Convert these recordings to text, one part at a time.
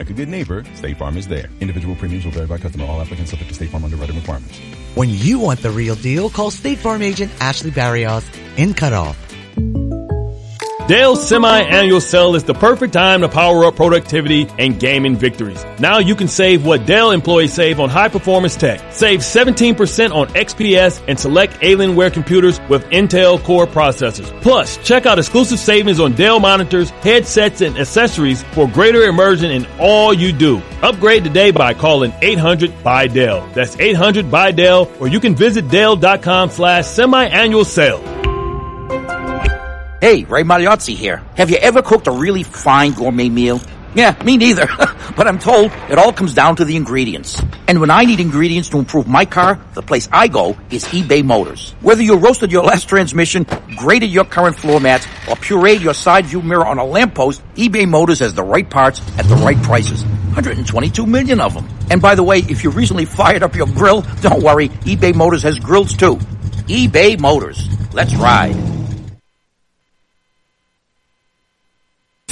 Like a good neighbor, State Farm is there. Individual premiums will vary by customer. All applicants subject to State Farm underwriting requirements. When you want the real deal, call State Farm agent Ashley Barrios in Cutoff. Dell's semi-annual sale is the perfect time to power up productivity and gaming victories. Now you can save what Dell employees save on high performance tech. Save 17% on XPS and select Alienware computers with Intel Core processors. Plus, check out exclusive savings on Dell monitors, headsets, and accessories for greater immersion in all you do. Upgrade today by calling 800 by Dell. That's 800 by Dell, or you can visit Dell.com slash semi-annual sale. Hey, Ray Magliozzi here. Have you ever cooked a really fine gourmet meal? Yeah, me neither. but I'm told it all comes down to the ingredients. And when I need ingredients to improve my car, the place I go is eBay Motors. Whether you roasted your last transmission, graded your current floor mats, or pureed your side view mirror on a lamppost, eBay Motors has the right parts at the right prices. 122 million of them. And by the way, if you recently fired up your grill, don't worry, eBay Motors has grills too. eBay Motors. Let's ride.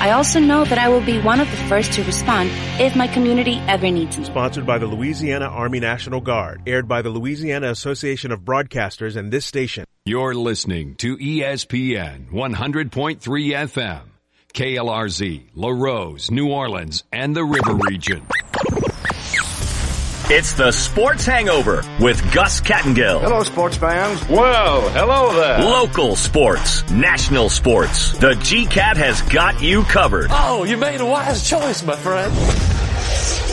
I also know that I will be one of the first to respond if my community ever needs me. Sponsored by the Louisiana Army National Guard, aired by the Louisiana Association of Broadcasters and this station. You're listening to ESPN 100.3 FM, KLRZ, Larose, New Orleans, and the River Region. It's the Sports Hangover with Gus Kattengell. Hello, sports fans. Well, hello there. Local sports, national sports. The GCAT has got you covered. Oh, you made a wise choice, my friend.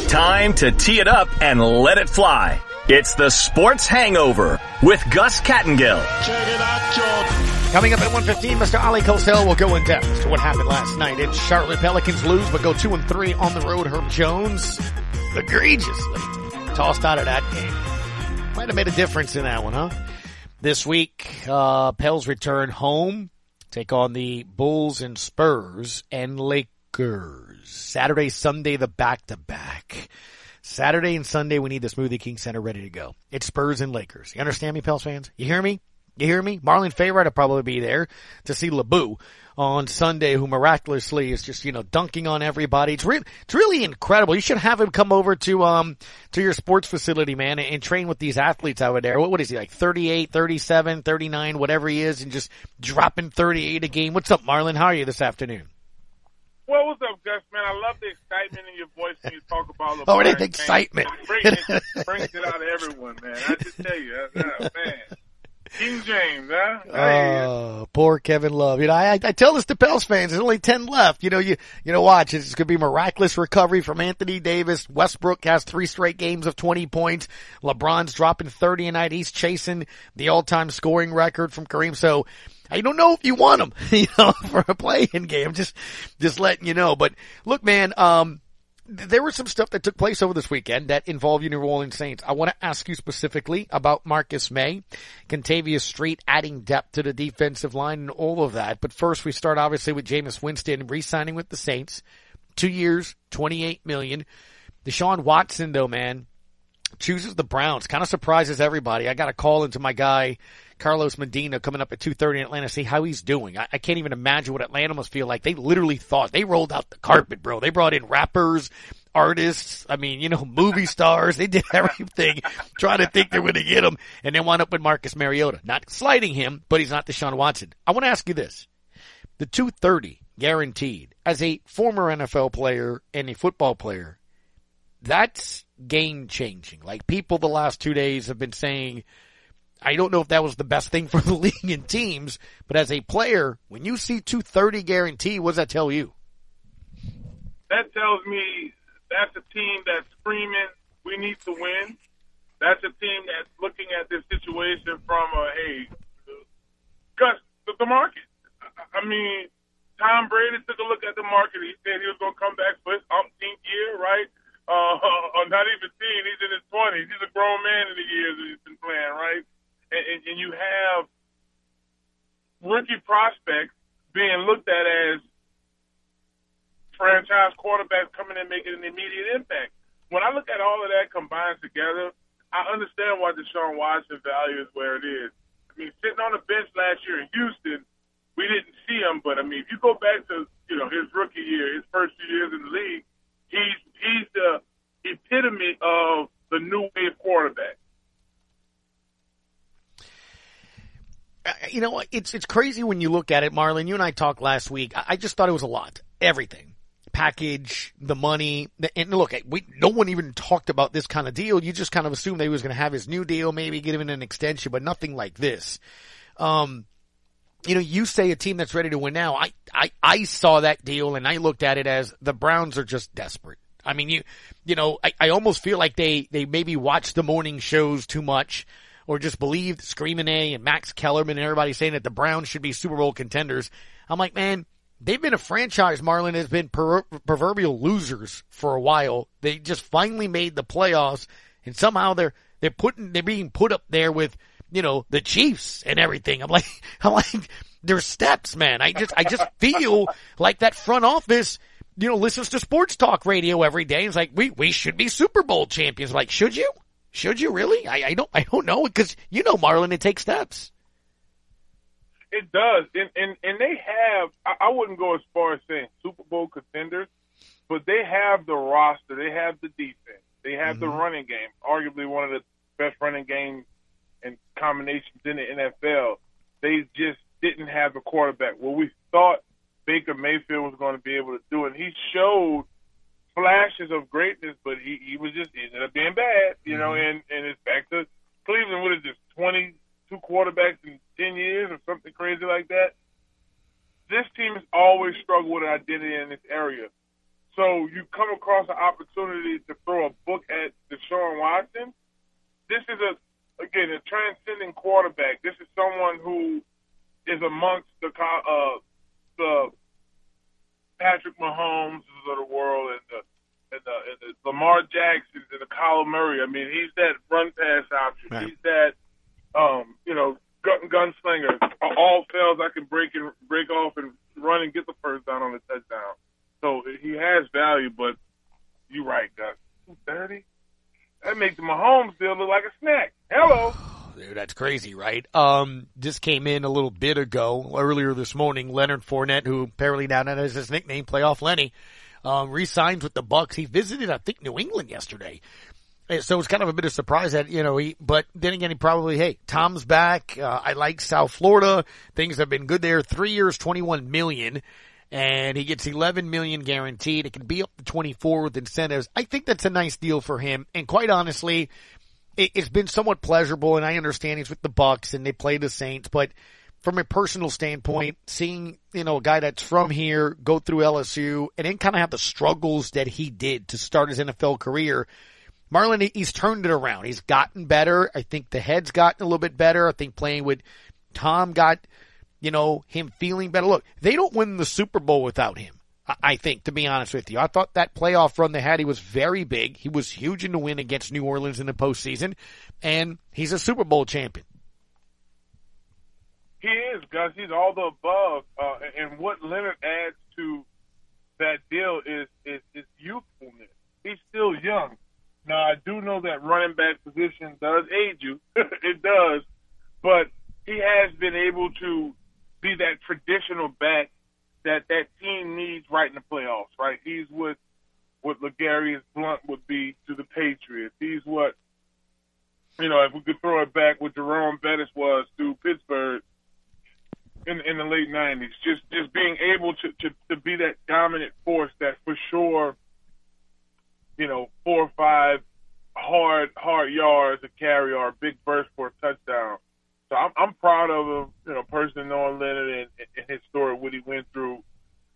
Time to tee it up and let it fly. It's the Sports Hangover with Gus Kattengell. Check it out, George. Coming up at 115, Mr. Oleh Kosel will go in depth as to what happened last night. In Charlotte Pelicans lose, but go two and three on the road. Herb Jones egregiously tossed out of that game. Might have made a difference in that one, huh? This week, uh, Pels return home, take on the Bulls and Spurs and Lakers. Saturday, Sunday, the back to back. Saturday and Sunday, we need the Smoothie King Center ready to go. It's Spurs and Lakers. You understand me, Pels fans? You hear me? You hear me? Marlon Favorite will probably be there to see LeBou on Sunday, who miraculously is just, you know, dunking on everybody. It's really, it's really incredible. You should have him come over to, um, to your sports facility, man, and, and train with these athletes over there. What, what is he, like 38, 37, 39, whatever he is, and just dropping 38 a game? What's up, Marlon? How are you this afternoon? Well, what's up, Gus, man? I love the excitement in your voice when you talk about LeBron. Oh, it is excitement. It brings, it brings it out of everyone, man. I just tell you, uh, man. King James, huh? Oh, poor Kevin Love. You know, I, I tell this to Pels fans. There's only 10 left. You know, you, you know, watch. It's going to be miraculous recovery from Anthony Davis. Westbrook has three straight games of 20 points. LeBron's dropping 30 a night. He's chasing the all-time scoring record from Kareem. So, I don't know if you want him, you know, for a playing game. Just, just letting you know. But look, man, um, there was some stuff that took place over this weekend that involved your New Orleans Saints. I want to ask you specifically about Marcus Maye, Kentavius Street adding depth to the defensive line and all of that. But first we start obviously with Jameis Winston re-signing with the Saints. Two years, 28 million. Deshaun Watson though, man, chooses the Browns. Kind of surprises everybody. I got a call into my guy, Carlos Medina coming up at 2.30 in Atlanta, see how he's doing. I, I, can't even imagine what Atlanta must feel like. They literally thought, they rolled out the carpet, bro. They brought in rappers, artists, I mean, you know, movie stars. They did everything trying to think they're going to get him and they wound up with Marcus Mariota. Not slighting him, but he's not Deshaun Watson. I want to ask you this. The 230 guaranteed as a former NFL player and a football player, that's game changing. Like people the last two days have been saying, I don't know if that was the best thing for the league and teams, but as a player, when you see 230 guarantee, what does that tell you? That tells me that's a team that's screaming, we need to win. That's a team that's looking at this situation from a, hey, Gus, the market. I mean, Tom Brady took a look at the market. He said he was going to come back for his umpteenth year, right? Uh, or not even teen. He's in his 20s. He's a grown man in the years that he's been playing, right? and, and you have rookie prospects being looked at as franchise quarterbacks coming in making an immediate impact. When I look at all of that combined together, I understand why Deshaun Watson value is where it is. I mean, sitting on the bench last year in Houston, we didn't see him, but I mean, if you go back to you know his rookie year, his first few years in the league, he's he's the epitome of the new wave quarterback. Uh, you know, it's it's crazy when you look at it, Marlon. You and I talked last week. I just thought it was a lot. Everything, package, the money, and look, we no one even talked about this kind of deal. You just kind of assumed that he was going to have his new deal, maybe give him an extension, but nothing like this. Um, you know, you say a team that's ready to win now. I, I, I saw that deal and I looked at it as the Browns are just desperate. I mean, you, you know, I, I almost feel like they, they maybe watched the morning shows too much or just believed Screaming A and Max Kellerman and everybody saying that the Browns should be Super Bowl contenders. I'm like, man, they've been a franchise, Marlon, has been per- proverbial losers for a while. They just finally made the playoffs and somehow they're, they're putting, they're being put up there with, you know, the Chiefs and everything. I'm like, I'm like, there's steps, man. I just, I just feel like that front office, you know, listens to sports talk radio every day. It's like, we, we should be Super Bowl champions. Like, should you? Should you really? I, I don't, I don't know because you know, Marlon, it takes steps. It does, and and and they have. I, I wouldn't go as far as saying Super Bowl contenders, but they have the roster. They have the defense. They have mm-hmm. the running game. Arguably one of the best running games and combinations in the NFL. They just didn't have the quarterback. Well, we thought Baker Mayfield was going to be able to do, and he showed flashes of greatness, but he, he was just ended up being bad, you know. Mm-hmm. And and it's back to Cleveland. What is this? Twenty two quarterbacks in ten years, or something crazy like that. This team has always struggled with an identity in this area. So you come across an opportunity to throw a book at Deshaun Watson. This is a again, a transcending quarterback. This is someone who is amongst the uh, the Patrick Mahomes of the world and the and the, and the Lamar Jacksons and the Kyler Murray. I mean, he's that run pass option. Right. He's that um, you know gun gunslinger. All fails, I can break and break off and run and get the first down on the touchdown. So he has value, but you're right, Gus. Two thirty. That makes the Mahomes deal look like a snack. Hello. Dude, that's crazy, right? Um, this came in a little bit ago, earlier this morning. Leonard Fournette, who apparently now has his nickname, Playoff Lenny, um, re-signs with the Bucs. He visited, I think, New England yesterday. So it's kind of a bit of surprise that, you know, he, but then again, he probably, hey, Tom's back. Uh, I like South Florida. Things have been good there. Three years, 21 million and he gets 11 million guaranteed. It can be up to 24 with incentives. I think that's a nice deal for him. And quite honestly, it, has been somewhat pleasurable. And I understand he's with the Bucs and they play the Saints, but from a personal standpoint, seeing, you know, a guy that's from here go through LSU and then kind of have the struggles that he did to start his NFL career. Marlon, he's turned it around. He's gotten better. I think the head's gotten a little bit better. I think playing with Tom got you know, him feeling better. Look, they don't win the Super Bowl without him. I think, to be honest with you, I thought that playoff run they had, he was very big. He was huge in the win against New Orleans in the postseason, and he's a Super Bowl champion. He is, Gus. He's all the above. Uh, and what Leonard adds to that deal is, is, is youthfulness. He's still young. Now, I do know that running back position does age you. it does. But he has been able to be that traditional back that that team needs right in the playoffs, right? He's what what LeGarrette Blunt would be to the Patriots. He's what you know, if we could throw it back what Jerome Bettis was to Pittsburgh in in the late nineties. Just just being able to, to, to be that dominant force that for sure, you know, four or five hard hard yards to carry or a big burst for a touchdown so I'm, I'm proud of him, you know, personally knowing Leonard and, and his story, what he went through,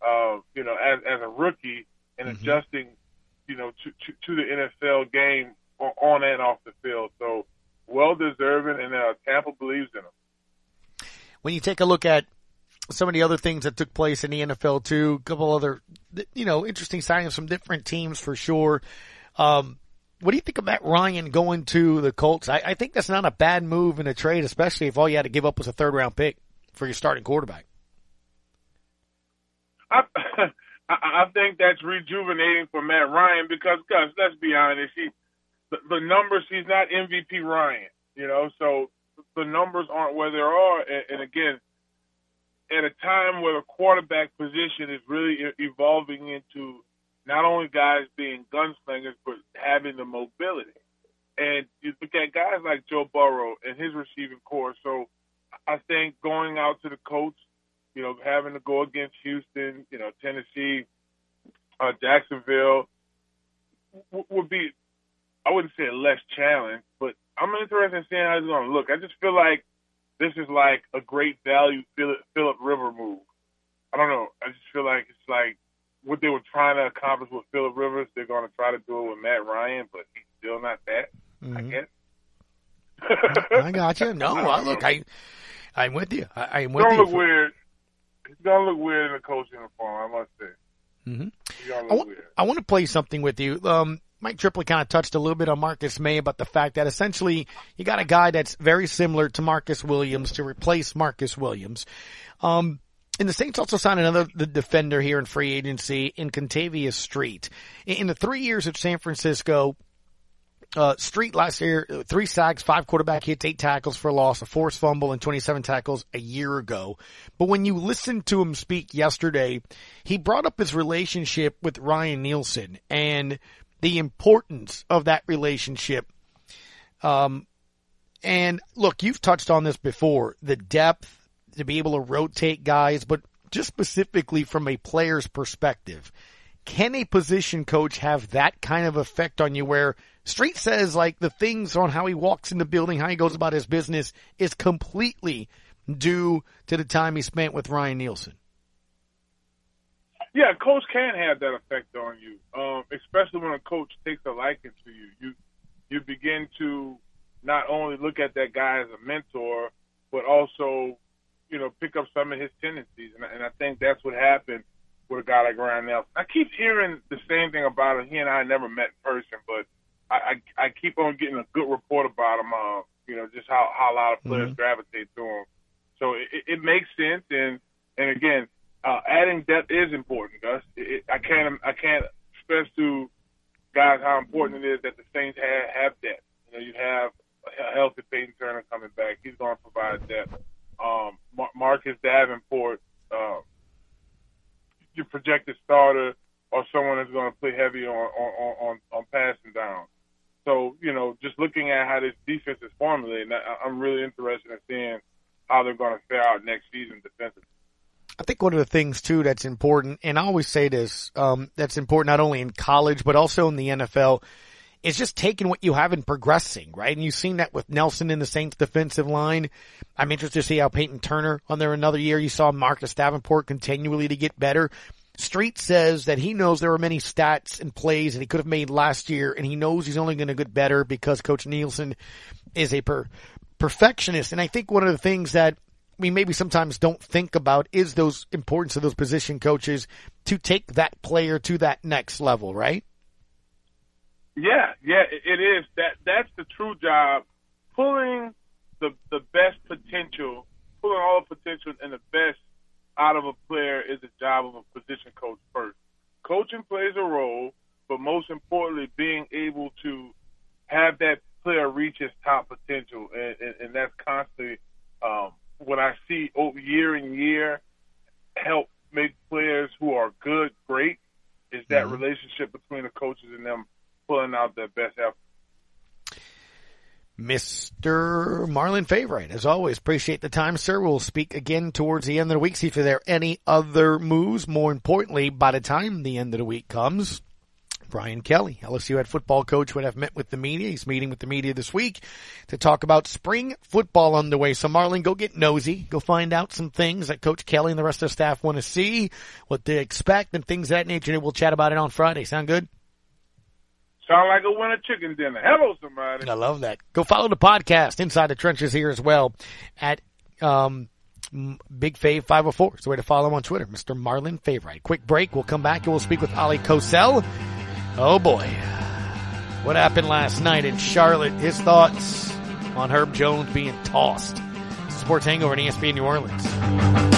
uh, you know, as, as a rookie and mm-hmm. adjusting, you know, to, to, to the NFL game on and off the field. So well deserving, and uh, Tampa believes in him. When you take a look at some of the other things that took place in the NFL too, a couple other, you know, interesting signings from different teams for sure. Um, what do you think of Matt Ryan going to the Colts? I, I think that's not a bad move in a trade, especially if all you had to give up was a third round pick for your starting quarterback. I, I think that's rejuvenating for Matt Ryan because, Gus, let's be honest, he the, the numbers he's not MVP Ryan, you know, so the numbers aren't where they are, and, and again, at a time where the quarterback position is really evolving into not only guys being gunslingers but having the mobility. And you look at guys like Joe Burrow and his receiving corps. So I think going out to the Colts, you know, having to go against Houston, you know, Tennessee, uh, Jacksonville w- would be, I wouldn't say less challenge, but I'm interested in seeing how it's going to look. I just feel like this is like a great value Philip River move. I don't know. I just feel like it's like what they were trying to accomplish with Philip Rivers, they're going to try to do it with Matt Ryan, but he's still not that. Mm-hmm. I guess. I got you. No, I look, I, I'm with you. I, am with it's you. Look for... weird. It's gonna look weird in a Colts uniform. I must say. Mm-hmm. I, want, I want to play something with you. Um, Mike Triplett kind of touched a little bit on Marcus Maye about the fact that essentially you got a guy that's very similar to Marcus Williams to replace Marcus Williams. Um, and the Saints also signed another the defender here in free agency in Kentavius Street. In the three years at San Francisco, uh, Street last year, three sacks, five quarterback hits, eight tackles for loss, a forced fumble, and 27 tackles a year ago. But when you listened to him speak yesterday, he brought up his relationship with Ryan Nielsen and the importance of that relationship. Um, and look, you've touched on this before, the depth to be able to rotate guys, but just specifically from a player's perspective, can a position coach have that kind of effect on you where Street says like the things on how he walks in the building, how he goes about his business is completely due to the time he spent with Ryan Nielsen. Yeah, a coach can have that effect on you, um, especially when a coach takes a liking to you. You you begin to not only look at that guy as a mentor, but also, you know, pick up some of his tendencies. And, and I think that's what happened with a guy like Ryan Nielsen. I keep hearing the same thing about him. He and I never met in person, but I, I, I keep on getting a good report about him. Uh, you know, just how, how a lot of players mm-hmm. gravitate to him. So it, it makes sense. And and again, uh, adding depth is important, Gus. It, it, I can't I can't stress to guys how important it is that the Saints have, have depth. You know, you have a healthy Peyton Turner coming back. He's going to provide depth. Um, Mar- Marcus Davenport, uh, your projected starter, or someone that's going to play heavy on on on, on passing down. So, you know, just looking at how this defense is formulated, I'm really interested in seeing how they're going to fare out next season defensively. I think one of the things too that's important, and I always say this, um, that's important not only in college but also in the NFL, is just taking what you have and progressing, right? And you've seen that with Nielsen in the Saints defensive line. I'm interested to see how Peyton Turner on there another year. You saw Marcus Davenport continually to get better. Street says that he knows there are many stats and plays that he could have made last year, and he knows he's only going to get better because Coach Nielsen is a per- perfectionist. And I think one of the things that we maybe sometimes don't think about is those importance of those position coaches to take that player to that next level, right? Yeah, yeah, it is. That that's the true job. Pulling the the best potential, pulling all the potential and the best out of a player is the job of a position coach first. Coaching plays a role, but most importantly, being able to have that player reach his top potential, and, and, and that's constantly um, what I see year in year help make players who are good great is that mm-hmm. relationship between the coaches and them pulling out their best effort. Mr. Marlon Favorite, as always, appreciate the time, sir. We'll speak again towards the end of the week, see if there are any other moves. More importantly, by the time the end of the week comes, Brian Kelly, LSU head football coach, would have met with the media. He's meeting with the media this week to talk about spring football underway. So Marlon, go get nosy. Go find out some things that Coach Kelly and the rest of the staff want to see, what they expect, and things of that nature. And we'll chat about it on Friday. Sound good? Sound like a winter chicken dinner. Hello, somebody. I love that. Go follow the podcast Inside the Trenches here as well at um, Big Fave 504. It's the way to follow him on Twitter, Mr. Marlon Favorite. Quick break. We'll come back and we'll speak with Oleh Kosel. Oh boy. What happened last night in Charlotte? His thoughts on Herb Jones being tossed. Sports Hangover on ESPN New Orleans.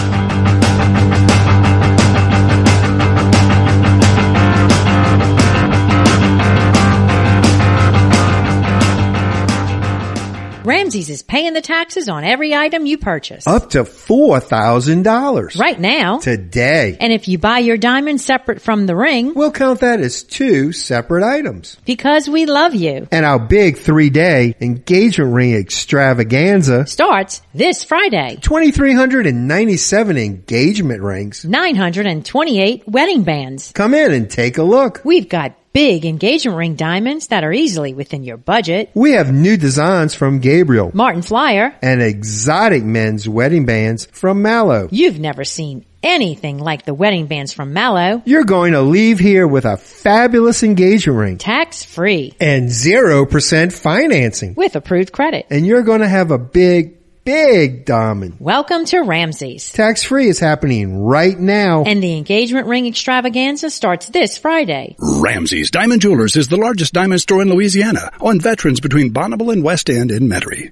Ramsey's is paying the taxes on every item you purchase. Up to $4,000. Right now. Today. And if you buy your diamond separate from the ring, we'll count that as two separate items. Because we love you. And our big three day engagement ring extravaganza starts this Friday. 2,397 engagement rings. 928 wedding bands. Come in and take a look. We've got big engagement ring diamonds that are easily within your budget. We have new designs from Gabriel, Martin Flyer, and exotic men's wedding bands from Mallow. You've never seen anything like the wedding bands from Mallow. You're going to leave here with a fabulous engagement ring. Tax free. And 0% financing. With approved credit. And you're going to have a big big diamond. Welcome to Ramsey's. Tax free is happening right now. And the engagement ring extravaganza starts this Friday. Ramsey's Diamond Jewelers is the largest diamond store in Louisiana on veterans between Bonnabel and West End in Metairie.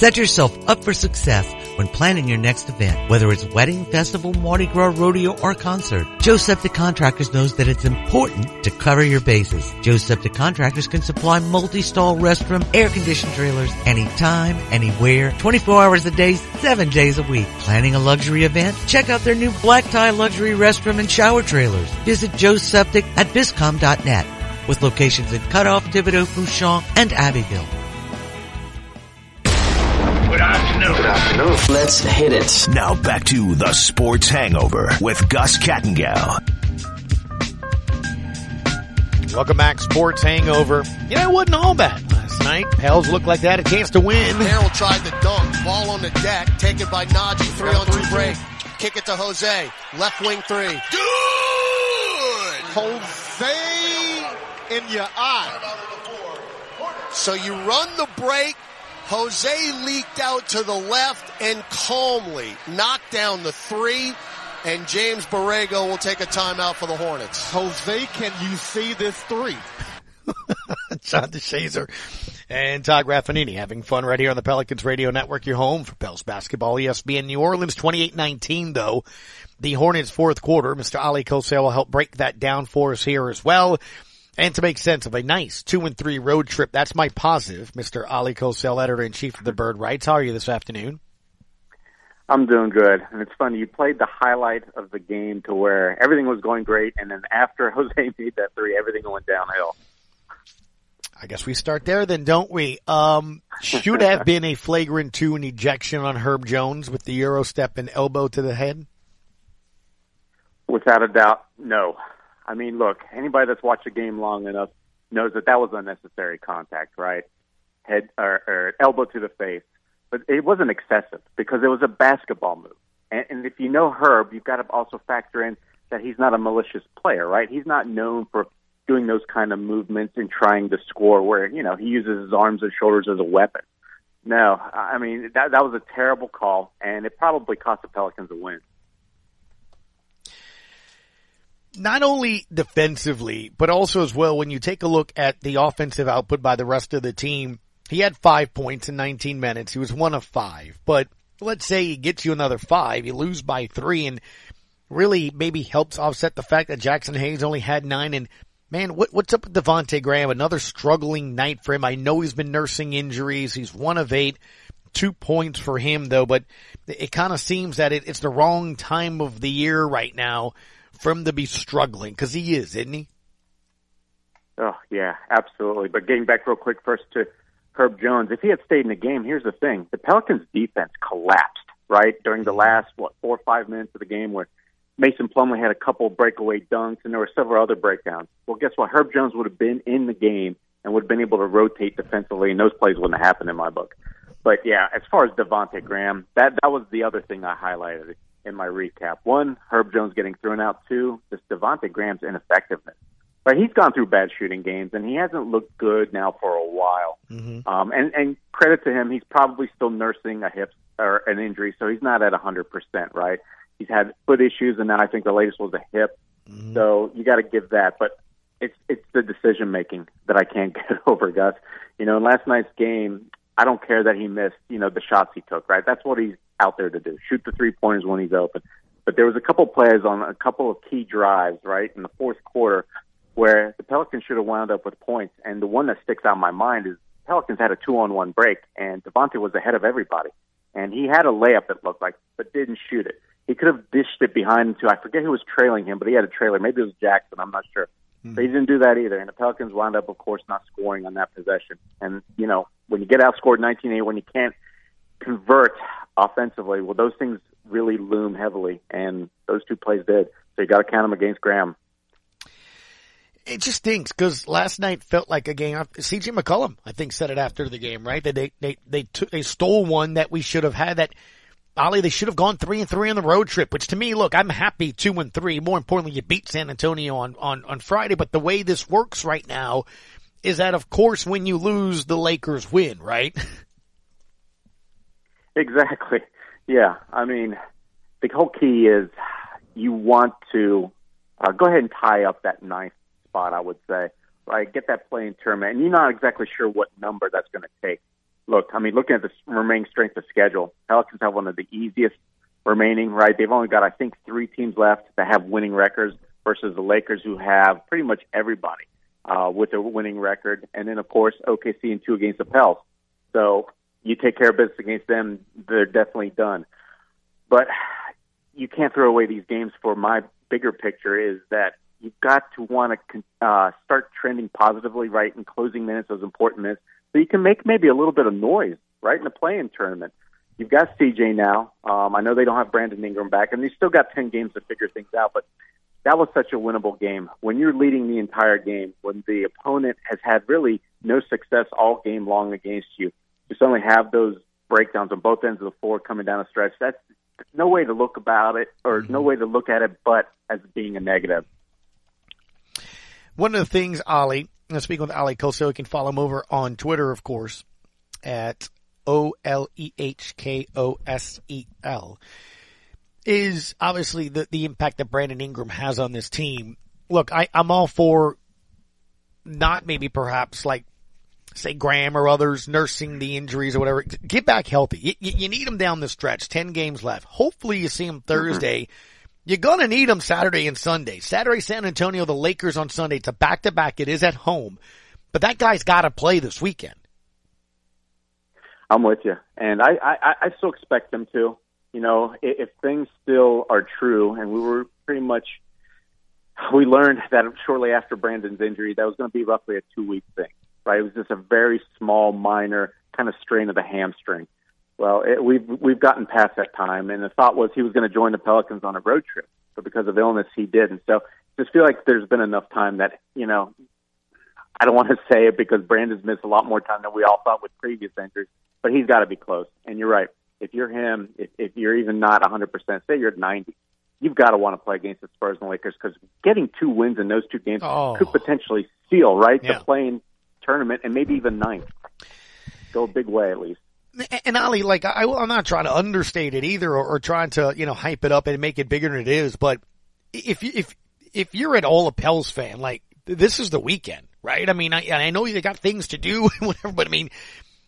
Set yourself up for success when planning your next event, whether it's wedding, festival, Mardi Gras, rodeo, or concert. Joe Septic Contractors knows that it's important to cover your bases. Joe Septic Contractors can supply multi-stall restroom, air-conditioned trailers anytime, anywhere, 24 hours a day, 7 days a week. Planning a luxury event? Check out their new black tie luxury restroom and shower trailers. Visit Joe Septic at viscom.net with locations in Cutoff, Thibodaux, Fourchon, and Abbeville. Afternoon. Let's hit it. Now back to the Sports Hangover with Gus Kattengell. Welcome back, Sports Hangover. You know, it wasn't all bad last night. Pels looked like they had a chance to win. Harold tried the dunk. Ball on the deck. Taken by Najee. Three on two break. Kick it to Jose. Left wing three. Good! Jose in your eye. So you run the break. Jose leaked out to the left and calmly knocked down the three. And James Borrego will take a timeout for the Hornets. Jose, can you see this three? John DeShazier and Todd Graffagnini having fun right here on the Pelicans Radio Network, your home for Pels basketball. ESPN New Orleans 28-19 though. The Hornets fourth quarter, Mr. Oleh Kosel will help break that down for us here as well. And to make sense of a nice two and three road trip, that's my positive. Mr. Oleh Kosel, editor in chief of the Bird Writes. How are you this afternoon? I'm doing good. And it's funny, you played the highlight of the game to where everything was going great, and then after Jose made that three, everything went downhill. I guess we start there then, don't we? Um, should have been a flagrant two and ejection on Herb Jones with the Euro step and elbow to the head? Without a doubt, no. I mean, look, anybody that's watched a game long enough knows that that was unnecessary contact, right? Head or, or elbow to the face, but it wasn't excessive because it was a basketball move. And, and if you know Herb, you've got to also factor in that he's not a malicious player, right? He's not known for doing those kind of movements and trying to score where you know he uses his arms and shoulders as a weapon. No, I mean that that was a terrible call, and it probably cost the Pelicans a win not only defensively, but also as well when you take a look at the offensive output by the rest of the team. He had five points in 19 minutes. He was one of five, but let's say he gets you another five, you lose by three and really maybe helps offset the fact that Jaxson Hayes only had nine and man, what, what's up with Devonte Graham? Another struggling night for him. I know he's been nursing injuries. He's one of eight, two points for him though, but it kind of seems that it, it's the wrong time of the year right now for him to be struggling? Because he is, isn't he? Oh yeah, absolutely. But getting back real quick first to Herb Jones, if he had stayed in the game, here's the thing: the Pelicans' defense collapsed right during the mm-hmm. last what four or five minutes of the game, where Mason Plumlee had a couple breakaway dunks and there were several other breakdowns. Well, guess what? Herb Jones would have been in the game and would have been able to rotate defensively, and those plays wouldn't have happened in my book. But yeah, as far as Devonte Graham, that that was the other thing I highlighted in my recap. One, Herb Jones getting thrown out. Two, just Devonte Graham's ineffectiveness. But he's gone through bad shooting games, and he hasn't looked good now for a while. Mm-hmm. Um, and, and credit to him, he's probably still nursing a hip or an injury, so he's not at a 100%, right? He's had foot issues, and then I think the latest was a hip. Mm-hmm. So you got to give that. But it's it's the decision making that I can't get over, Gus. You know, in last night's game, I don't care that he missed, you know, the shots he took, right? That's what he's out there to do. Shoot the three pointers when he's open. But there was a couple plays on a couple of key drives, right, in the fourth quarter where the Pelicans should have wound up with points. And the one that sticks out in my mind is Pelicans had a two on one break and Devonte was ahead of everybody. And he had a layup that looked like, but didn't shoot it. He could have dished it behind him too. I forget who was trailing him, but he had a trailer. Maybe it was Jackson. I'm not sure. Hmm. But he didn't do that either. And the Pelicans wound up, of course, not scoring on that possession. And, you know, when you get outscored 19-8, when you can't convert offensively, well, those things really loom heavily. And those two plays did. So you got to count them against Graham. It just stinks because last night felt like a game. CJ McCollum, I think, said it after the game, right? That they they they they stole one that we should have had. That Ollie, they should have gone three and three on the road trip. Which to me, look, I'm happy two and three. More importantly, you beat San Antonio on on on Friday. But the way this works right now is that, of course, when you lose, the Lakers win, right? Exactly. Yeah. I mean, the whole key is you want to uh, go ahead and tie up that ninth spot, I would say, right? Get that play-in tournament. And you're not exactly sure what number that's going to take. Look, I mean, looking at the remaining strength of schedule, Pelicans have one of the easiest remaining, right? They've only got, I think, three teams left that have winning records versus the Lakers who have pretty much everybody uh, with a winning record. And then, of course, OKC and two against the Pels. So you take care of business against them, they're definitely done. But you can't throw away these games for my bigger picture is that you've got to want to uh, start trending positively, right, in closing minutes, those important minutes, so you can make maybe a little bit of noise, right, in the play-in tournament. You've got CJ now. Um, I know they don't have Brandon Ingram back, and they still got 10 games to figure things out, but that was such a winnable game. When you're leading the entire game, when the opponent has had really no success all game long against you, you suddenly have those breakdowns on both ends of the floor coming down a stretch. That's no way to look about it, or mm-hmm. no way to look at it, but as being a negative. One of the things, Ali, and speaking with Ali Koso, you can follow him over on Twitter, of course, at O L E H K O S E L, is obviously the, the impact that Brandon Ingram has on this team. Look, I, I'm all for not maybe perhaps like say Graham or others nursing the injuries or whatever. Get back healthy. You, you need them down the stretch. Ten games left. Hopefully you see them mm-hmm. Thursday. You're gonna need them Saturday and Sunday. Saturday, San Antonio, the Lakers on Sunday. It's a back to back. It is at home, but that guy's got to play this weekend. I'm with you, and I, I, I still expect them to. You know, if, if things still are true, and we were pretty much, we learned that shortly after Brandon's injury, that was going to be roughly a two week thing right? It was just a very small, minor kind of strain of the hamstring. Well, it, we've we've gotten past that time, and the thought was he was going to join the Pelicans on a road trip, but because of illness, he didn't. So, just feel like there's been enough time that you know. I don't want to say it because Brandon's missed a lot more time than we all thought with previous injuries, but he's got to be close. And you're right. If you're him, if, if you're even not 100%, say you're at 90, you've got to want to play against the Spurs and Lakers because getting two wins in those two games oh. could potentially seal right Yeah. the play-in tournament and maybe even ninth. Go a big way at least. And Ali, like I, I'm not trying to understate it either, or, or trying to you know hype it up and make it bigger than it is. But if you, if if you're at all a Pels fan, like this is the weekend, right? I mean, I, I know you got things to do, and whatever, but I mean,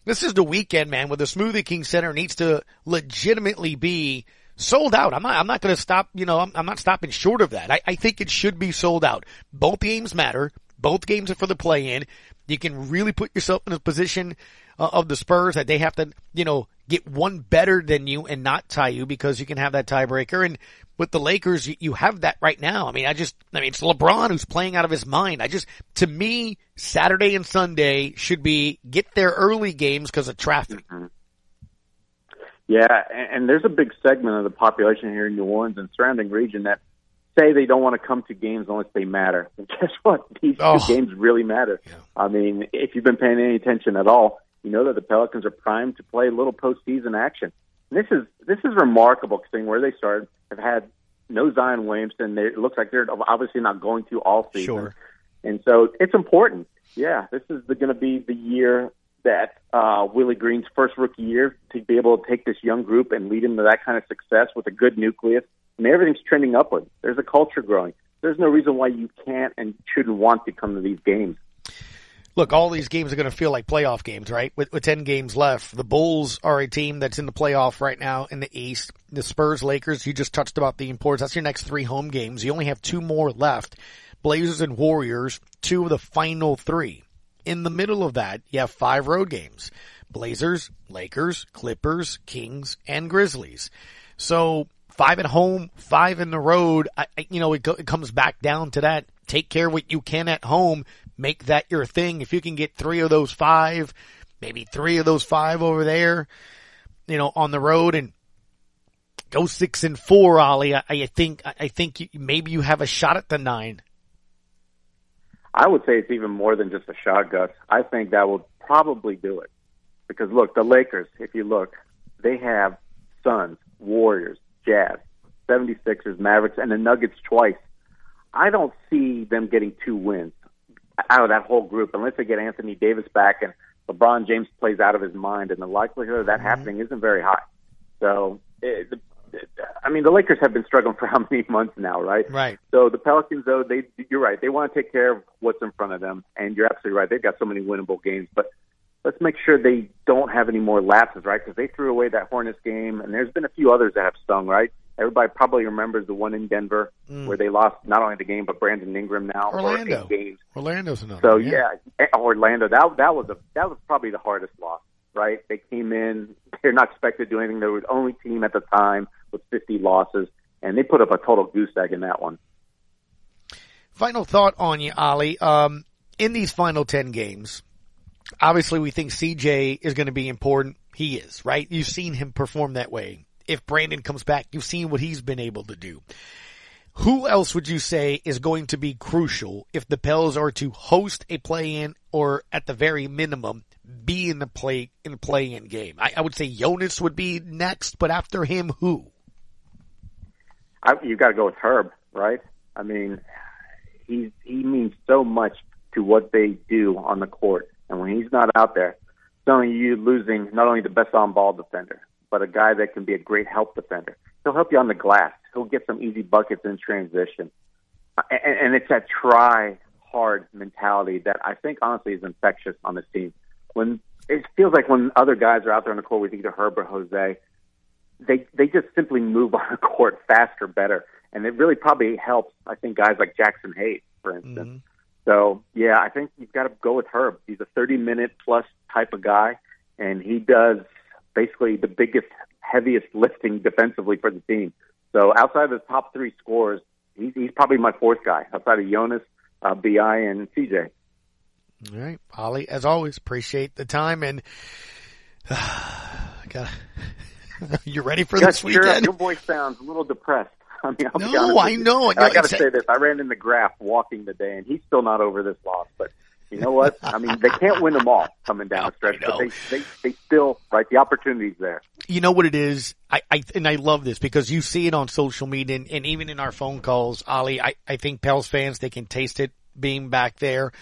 this is the weekend, man. Where the Smoothie King Center needs to legitimately be sold out. I'm not. I'm not going to stop. You know, I'm, I'm not stopping short of that. I, I think it should be sold out. Both games matter. Both games are for the play-in. You can really put yourself in a position uh, of the Spurs that they have to, you know, get one better than you and not tie you because you can have that tiebreaker. And with the Lakers, you, have that right now. I mean, I just, I mean, it's LeBron who's playing out of his mind. I just, to me, Saturday and Sunday should be get their early games because of traffic. Mm-hmm. Yeah, and, and there's a big segment of the population here in New Orleans and surrounding region that say they don't want to come to games unless they matter. And guess what? These Oh. two games really matter. I mean, if you've been paying any attention at all, you know that the Pelicans are primed to play a little postseason action. This is this is remarkable considering where they started. Have had no Zion Williamson. They, it looks like they're obviously not going to all season. Sure. And so it's important. Yeah, this is going to be the year that uh, Willie Green's first rookie year to be able to take this young group and lead them to that kind of success with a good nucleus. And everything's trending upward. There's a culture growing. There's no reason why you can't and shouldn't want to come to these games. Look, all these games are going to feel like playoff games, right? With, with 10 games left. The Bulls are a team that's in the playoff right now in the East. The Spurs, Lakers, you just touched about the importance. That's your next three home games. You only have two more left. Blazers and Warriors, two of the final three. In the middle of that, you have five road games. Blazers, Lakers, Clippers, Kings, and Grizzlies. So five at home, five in the road. I, you know, it, it comes back down to that. Take care what you can at home. Make that your thing. If you can get three of those five, maybe three of those five over there, you know, on the road and go six and four, Ollie. I, I think, I think maybe you have a shot at the nine. I would say it's even more than just a shot, Gus. I think that will probably do it. Because look, the Lakers, if you look, they have Suns, Warriors, Jazz, 76ers, Mavericks, and the Nuggets twice. I don't see them getting two wins out of that whole group unless they get Anthony Davis back and LeBron James plays out of his mind, and the likelihood of that mm-hmm. happening isn't very high. So, it, the, I mean, the Lakers have been struggling for how many months now, right? Right. So the Pelicans, though, they you're right. They want to take care of what's in front of them, and you're absolutely right. They've got so many winnable games, but let's make sure they don't have any more lapses, right? Because they threw away that Hornets game, and there's been a few others that have stung, right? Everybody probably remembers the one in Denver mm. where they lost not only the game but Brandon Ingram now Orlando. games. Orlando's another. So yeah. yeah, Orlando. That that was a that was probably the hardest loss, right? They came in, they're not expected to do anything. They were the only team at the time with 50 losses, and they put up a total goose egg in that one. Final thought on you, Ollie. Um, in these final 10 games, obviously we think CJ is going to be important. He is, right? You've seen him perform that way if Brandon comes back. You've seen what he's been able to do. Who else would you say is going to be crucial if the Pels are to host a play-in or at the very minimum be in the play in play-in game? I, I would say Jonas would be next, but after him, who? I, you got to go with Herb, right? I mean, he he means so much to what they do on the court, and when he's not out there, it's only you losing not only the best on-ball defender, but a guy that can be a great help defender. He'll help you on the glass. He'll get some easy buckets in transition. And, and it's that try hard mentality that I think honestly is infectious on this team. When it feels like when other guys are out there on the court with either Herb or Jose, they they just simply move on the court faster, better, and it really probably helps. I think guys like Jaxson Hayes, for instance. Mm-hmm. So yeah, I think you've got to go with Herb. He's a 30 minute plus type of guy, and he does basically the biggest, heaviest lifting defensively for the team. So outside of the top three scores, he's, he's probably my fourth guy outside of Jonas, uh, Bi, and CJ. All right, Ollie. As always, appreciate the time and uh, got. you ready for this weekend? Your, your voice sounds a little depressed. I mean, I'll no, I know. I got to say this. I ran in the graph walking today, and he's still not over this loss. But you know what? I mean, they can't win them all coming down the stretch, but they, they, they still, right, the opportunity's there. You know what it is? I, I, and I love this because you see it on social media and, and even in our phone calls, Ali, I, I think Pels fans, they can taste it being back there.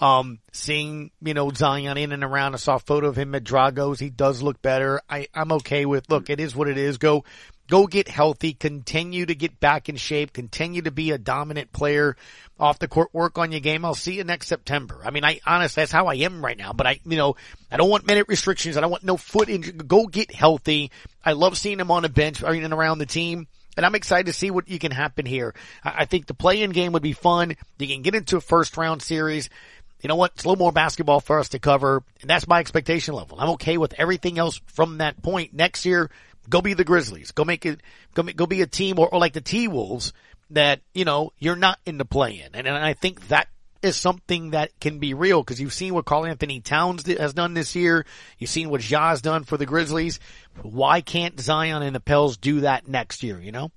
Um, seeing, you know, Zion in and around. I saw a photo of him at Drago's. He does look better. I, I'm okay with, look, it is what it is. Go, go get healthy, continue to get back in shape, continue to be a dominant player off the court, work on your game. I'll see you next September. I mean, I honestly, that's how I am right now, but I, you know, I don't want minute restrictions. I don't want no foot injury. Go get healthy. I love seeing him on the bench, mean, around the team. And I'm excited to see what you can happen here. I think the play-in game would be fun. You can get into a first round series. You know what? It's a little more basketball for us to cover, and that's my expectation level. I'm okay with everything else from that point. Next year, go be the Grizzlies. Go make it, go, go be a team or, or like the T-Wolves that, you know, you're not in the play-in. And, and I think that is something that can be real because you've seen what Karl-Anthony Towns has done this year. You've seen what Ja's done for the Grizzlies. Why can't Zion and the Pels do that next year, you know?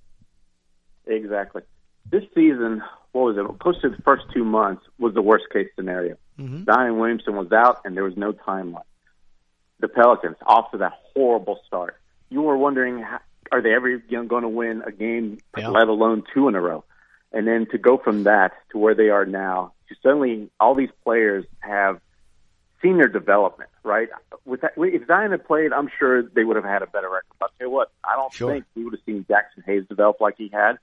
Exactly. This season, what was it? Close to the first two months was the worst case scenario. Mm-hmm. Zion Williamson was out and there was no timeline. The Pelicans off to that horrible start you were wondering, are they ever you know, going to win a game, yeah. let alone two in a row? And then to go from that to where they are now, suddenly all these players have seen their development, right? With that, if Zion had played, I'm sure they would have had a better record. But I'll tell you what, I don't Sure. think we would have seen Jaxson Hayes develop like he had.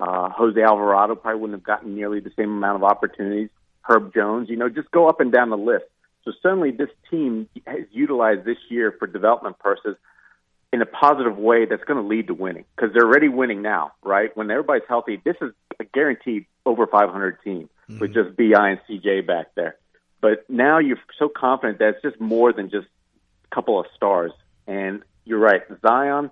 Uh, Jose Alvarado probably wouldn't have gotten nearly the same amount of opportunities. Herb Jones, you know, just go up and down the list. So suddenly this team has utilized this year for development purposes in a positive way that's going to lead to winning because they're already winning now, right? When everybody's healthy, this is a guaranteed over 500 team with mm-hmm. just BI and CJ back there. But now you're so confident that it's just more than just a couple of stars. And you're right, Zion.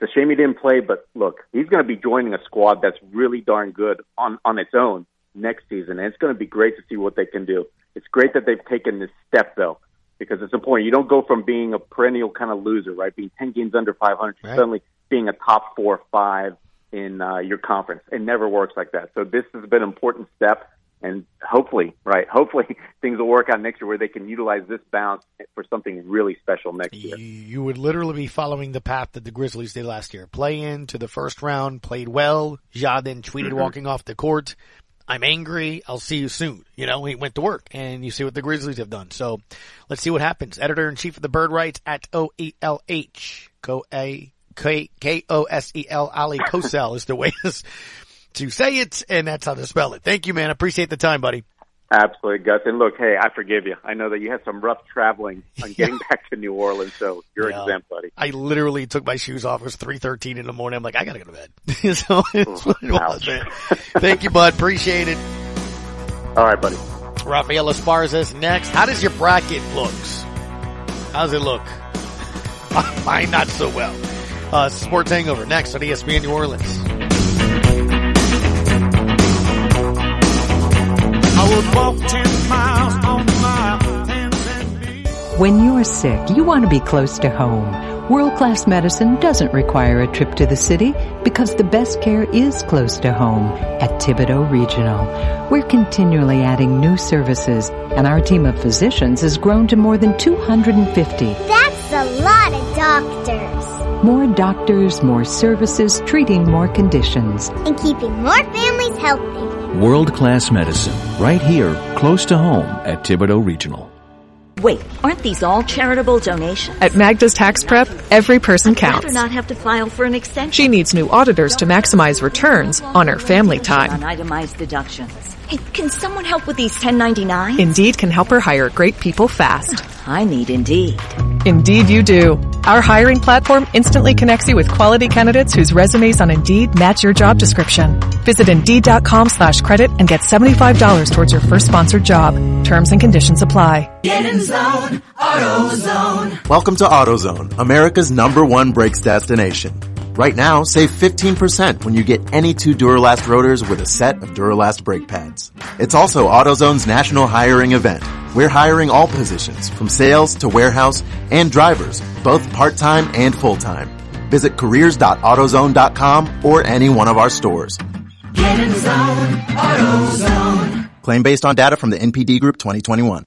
It's a shame he didn't play, but look, he's going to be joining a squad that's really darn good on on its own next season, and it's going to be great to see what they can do. It's great that they've taken this step though, because it's important. You don't go from being a perennial kind of loser, right, being ten games under 500, to Right. suddenly being a top four or five in uh, your conference. It never works like that. So this has been an important step, and hopefully, right, hopefully things will work out next year where they can utilize this bounce for something really special next year. You would literally be following the path that the Grizzlies did last year. Play in to the first round, played well. Ja then tweeted Mhm. walking off the court, I'm angry. I'll see you soon. You know, he went to work and you see what the Grizzlies have done. So let's see what happens. Editor in chief of the Bird Writes at O-E-L-H. Go A K K O S E L Ali Kosel is the way to say it. And that's how to spell it. Thank you, man. Appreciate the time, buddy. Absolutely, Gus. And look, hey, I forgive you. I know that you had some rough traveling on getting back to New Orleans, so you're Yeah. exempt, buddy. I literally took my shoes off. It was three thirteen in the morning. I'm like, I gotta go to bed. so it's what it was, man. Thank you, bud. Appreciate it. All right, buddy. Rafael Esparza's next. How does your bracket looks? How's it look? Mine not so well. Uh, Sports Hangover next on ESPN New Orleans. When you're sick, you want to be close to home. World-class medicine doesn't require a trip to the city because the best care is close to home at Thibodaux Regional. We're continually adding new services and our team of physicians has grown to more than 250. That's a lot of doctors. More doctors, more services, treating more conditions. And keeping more families healthy. World class medicine, right here, close to home at Thibodaux Regional. Wait, aren't these all charitable donations? At Magda's Tax Prep, every person I'd counts. not have to file for an extension. She needs new auditors to maximize returns on her family On time. itemized deductions. Hey, can someone help with these 1099? Indeed can help her hire great people fast. I need Indeed. Indeed you do. Our hiring platform instantly connects you with quality candidates whose resumes on Indeed match your job description. Visit Indeed.com slash credit and get $75 towards your first sponsored job. Terms and conditions apply. Get in zone, AutoZone. Welcome to AutoZone, America's number one brakes destination. Right now, save 15% when you get any two Duralast rotors with a set of Duralast brake pads. It's also AutoZone's national hiring event. We're hiring all positions, from sales to warehouse and drivers, both part-time and full-time. Visit careers.autozone.com or any one of our stores. Get in zone, AutoZone. Claim based on data from the NPD Group 2021.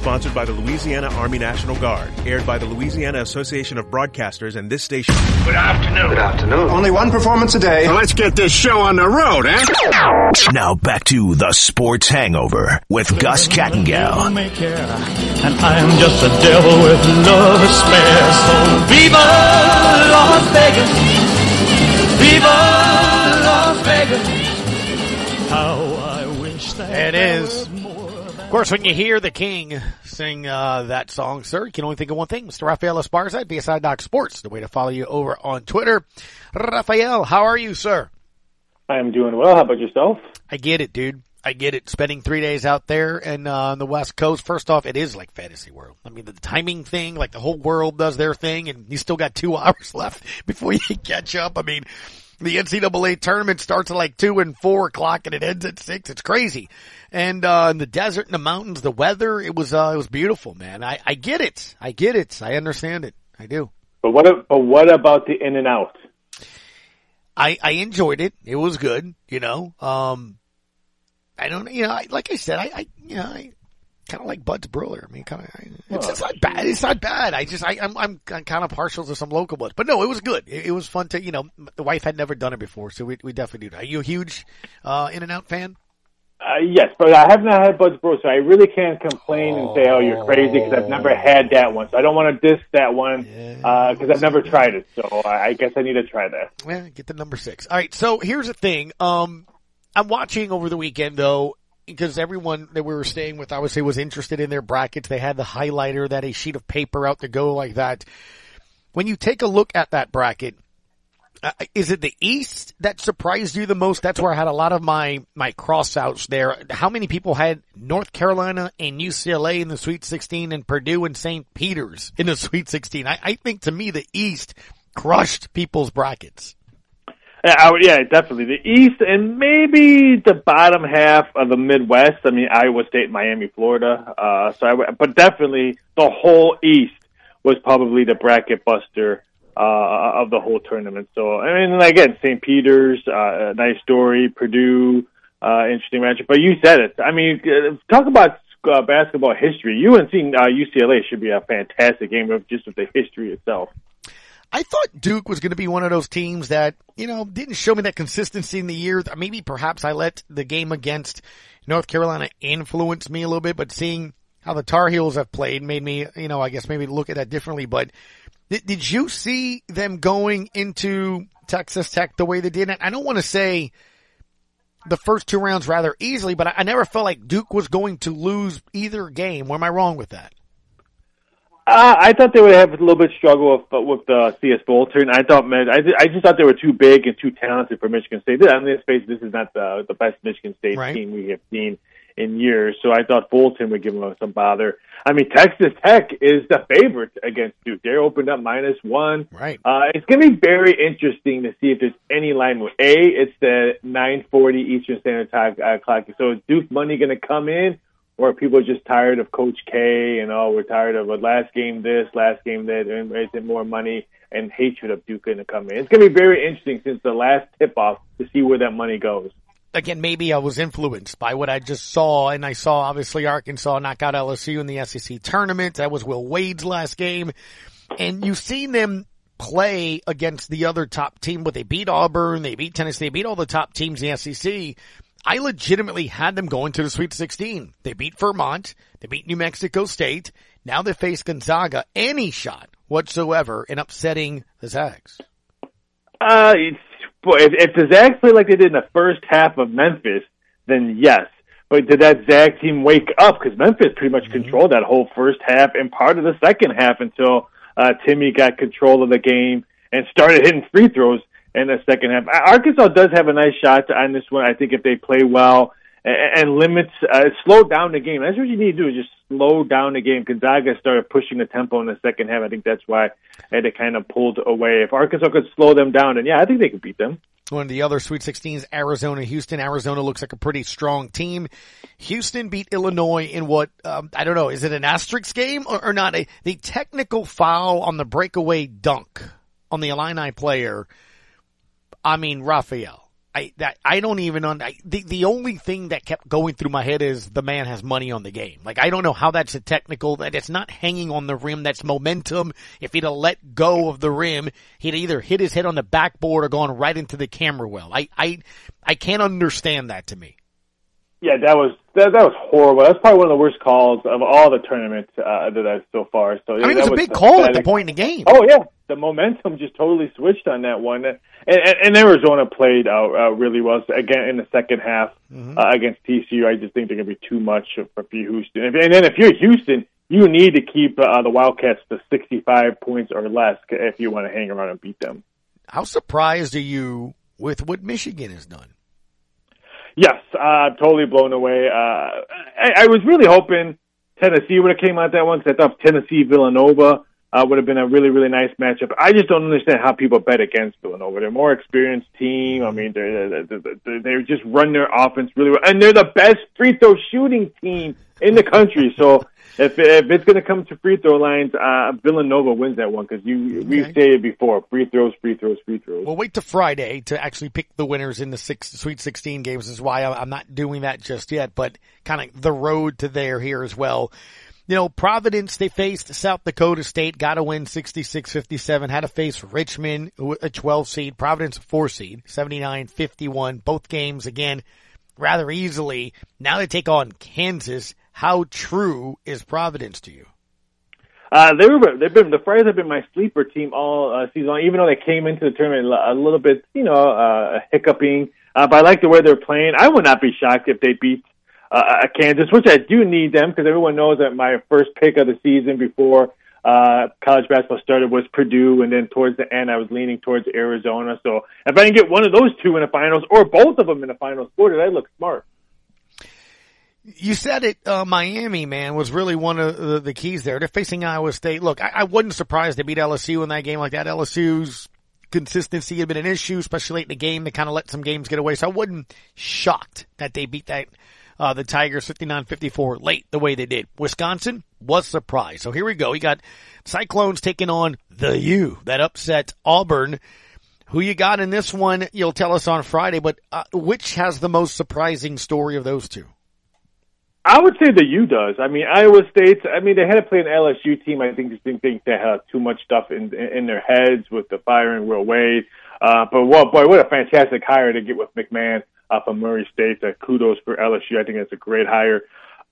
Sponsored by the Louisiana Army National Guard. Aired by the Louisiana Association of Broadcasters and this station. Good afternoon. Good afternoon. Only one performance a day. So let's get this show on the road, eh? Now back to the Sports Hangover with Gus Kattengell. And I'm just a devil with love to spare. So viva Las Vegas. Viva Las Vegas. How I wish that It is. Of course, when you hear the king sing uh, that song, sir, you can only think of one thing. Mr. Rafael Esparza at BSI Doc Sports, the way to follow you over on Twitter. Rafael, how are you, sir? I am doing well. How about yourself? I get it, dude. I get it. Spending three days out there and uh, on the West Coast. First off, it is like fantasy world. I mean, the timing thing, like the whole world does their thing, and you still got two hours left before you catch up. I mean, the NCAA tournament starts at like two and four o'clock and it ends at six. It's crazy. And, uh, in the desert and the mountains, the weather, it was, uh, it was beautiful, man. I, I get it. I get it. I understand it. I do. But what, but what about the in and out? I, I enjoyed it. It was good, you know. Um, I don't, you know, I, like I said, I, I, you know, I kind of like Bud's Brewer. I mean, kind of, it's, it's not bad. It's not bad. I just, I, I'm, I'm, I'm kind of partial to some local Buds, but no, it was good. It, it was fun to, you know, the wife had never done it before, so we, we definitely do that. Are you a huge, uh, In and Out fan? Uh, yes, but I have not had Bud's Bro, so I really can't complain and say, "Oh, you're crazy," because I've never had that one. So I don't want to diss that one because I've never tried it. So I I guess I need to try that. Well, get the number six. All right. So here's the thing. Um, I'm watching over the weekend though, because everyone that we were staying with, I would say, was interested in their brackets. They had the highlighter, that a sheet of paper out to go like that. When you take a look at that bracket, uh, is it the East that surprised you the most? That's where I had a lot of my, my cross outs there. How many people had North Carolina and UCLA in the Sweet 16 and Purdue and St. Peter's in the Sweet 16? I, I think to me the East crushed people's brackets. I would, yeah, definitely the East and maybe the bottom half of the Midwest. I mean, Iowa State, Miami, Florida. Uh, so I, would- but definitely the whole East was probably the bracket buster uh, of the whole tournament. So I mean, again, St. Peter's, uh, nice story, Purdue, uh, interesting matchup. But you said it. I mean, uh, talk about uh, basketball history. UNC uh, UCLA should be a fantastic game of just with the history itself. I thought Duke was going to be one of those teams that, you know, didn't show me that consistency in the year. Maybe perhaps I let the game against North Carolina influence me a little bit, but seeing how the Tar Heels have played made me, you know, I guess maybe look at that differently. But did, did you see them going into Texas Tech the way they did? I don't want to say the first two rounds rather easily, but I, I never felt like Duke was going to lose either game. Where am I wrong with that? Uh, I thought they would have a little bit of struggle with uh, with the CS Bolton. I thought, man, I, I just thought they were too big and too talented for Michigan State. On this face, this is not the the best Michigan State Right. team we have seen in years. So I thought Bolton would give them some bother. I mean, Texas Tech is the favorite against Duke. They're opened up minus one. Right. Uh, it's going to be very interesting to see if there's any line with A. It's the 9:40 Eastern Standard Time uh, clock. So is Duke money going to come in, or people are just tired of Coach K and oh, we're tired of a last game this, last game that, and is it more money and hatred of Duke going to come in? It's going to be very interesting since the last tip off to see where that money goes. again, maybe I was influenced by what I just saw, and I saw obviously Arkansas knock out LSU in the SEC tournament. That was Will Wade's last game, and you've seen them play against the other top team, but they beat Auburn, they beat Tennessee, they beat all the top teams in the SEC. I legitimately had them going to the Sweet 16. They beat Vermont, they beat New Mexico State. Now they face Gonzaga. Any shot whatsoever in upsetting the Zags. Uh, boy, if, if the Zags play like they did in the first half of Memphis, then yes. But did that Zag team wake up? Because Memphis pretty much controlled that whole first half and part of the second half until uh, Timme got control of the game and started hitting free throws in the second half. Arkansas does have a nice shot on this one. I think if they play well and, and limits, uh, slow down the game. That's what you need to do is just slow down the game. Gonzaga started pushing the tempo in the second half. I think that's why they kind of pulled away. If Arkansas could slow them down, and yeah, I think they could beat them. One of the other Sweet 16s, Arizona, Houston. Arizona looks like a pretty strong team. Houston beat Illinois in what, um, I don't know, is it an asterisk game or, or not? A, the technical foul on the breakaway dunk on the Illini player. I mean, Raphael. I, that, I don't even, I, the, the only thing that kept going through my head is the man has money on the game. Like, I don't know how that's a technical, that it's not hanging on the rim, that's momentum. If he'd have let go of the rim, he'd either hit his head on the backboard or gone right into the camera well. I, I, I can't understand that to me. Yeah, that was that, that was horrible. That's probably one of the worst calls of all the tournaments uh, that I've so far. So I mean, it that was a big call at the point in the game. Oh yeah, the momentum just totally switched on that one, and, and, and Arizona played out uh, really well So again in the second half Mm-hmm. uh, against TCU. I just think they're going to be too much for Houston, and and then if you're Houston, you need to keep uh, the Wildcats to 65 points or less if you want to hang around and beat them. How surprised are you with what Michigan has done? Yes, uh, I'm totally blown away. Uh, I, I was really hoping Tennessee would have came out that one 'cause I thought Tennessee Villanova uh, would have been a really, really nice matchup. I just don't understand how people bet against Villanova. They're a more experienced team. I mean, they're, they just run their offense really well. And they're the best free throw shooting team in the country. So if, if it's going to come to free throw lines, uh, Villanova wins that one because you, we've stated before, free throws, free throws, free throws. We'll wait to Friday to actually pick the winners in the six, Sweet 16 games. Is why I'm not doing that just yet, but kind of the road to there here as well. You know, Providence, they faced South Dakota State, got to win 66-57, had to face Richmond, a 12 seed, Providence a 4 seed, 79-51, both games again rather easily. Now they take on Kansas. How true is Providence to you? Uh, they were, they've been, the Friars have been my sleeper team all uh, season long, even though they came into the tournament a little bit, you know, uh, hiccuping. Uh, but I like the way they're playing. I would not be shocked if they beat, uh, Kansas, which I do need them because everyone knows that my first pick of the season before, uh, college basketball started was Purdue. And then towards the end, I was leaning towards Arizona. So if I can get one of those two in the finals or both of them in the finals, boy, did I look smart. You said it, uh, Miami, man, was really one of the, the keys there. They're facing Iowa State. Look, I, I wasn't surprised they beat LSU in that game like that. LSU's consistency had been an issue, especially late in the game. They kind of let some games get away. So I wasn't shocked that they beat that, uh, the Tigers 59-54 late the way they did. Wisconsin was surprised. So here we go. You got Cyclones taking on the U that upset Auburn. Who you got in this one? You'll tell us on Friday, but uh, which has the most surprising story of those two? I would say the U does. I mean, Iowa State. I mean, they had to play an LSU team. I think didn't think they had too much stuff in in their heads with the firing Will Wade. Uh, but well, boy, what a fantastic hire to get with McMahon uh, from Murray State. Uh, kudos for LSU. I think that's a great hire.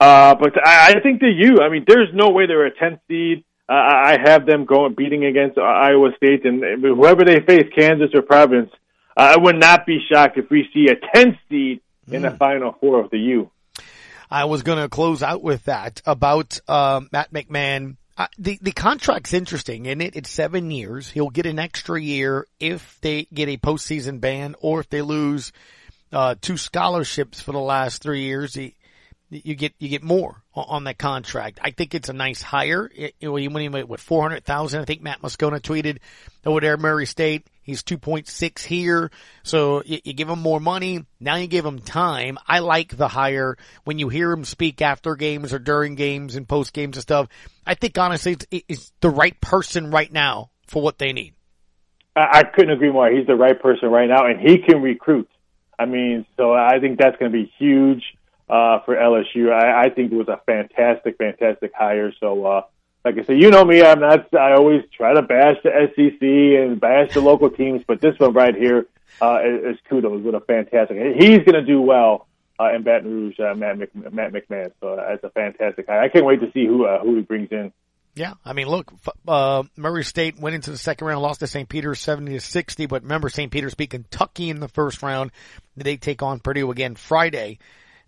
Uh, but I, I think the U. I mean, there's no way they're a 10th seed. Uh, I have them going beating against uh, Iowa State, and whoever they face, Kansas or Providence. Uh, I would not be shocked if we see a 10th seed in the Final Four of the U. I was going to close out with that about uh, Matt McMahon. Uh, the the contract's interesting, and it? It's seven years. He'll get an extra year if they get a postseason ban, or if they lose uh, two scholarships for the last three years. He, you get you get more on that contract. I think it's a nice hire. It, it, when he went with four hundred thousand, I think Matt Moscona tweeted over there, Murray State. He's two point six here, so you, you, give him more money. Now you give him time. I like the hire when you hear him speak after games or during games and post games and stuff. I think honestly, it's, it's the right person right now for what they need. I, I couldn't agree more. He's the right person right now, and he can recruit. I mean, so I think that's going to be huge uh, for LSU. I, I think it was a fantastic, fantastic hire. So, uh, like I said, you know me, I'm not, I always try to bash the SEC and bash the local teams, but this one right here, uh, is, is kudos with a fantastic, he's going to do well, uh, in Baton Rouge, uh, Matt, Mc, Matt McMahon. So that's a fantastic hire. I can't wait to see who, uh, who he brings in. Yeah, I mean, look, uh, Murray State went into the second round, lost to St. Peter's 70 to 60, but remember St. Peter's beat Kentucky in the first round. They take on Purdue again Friday.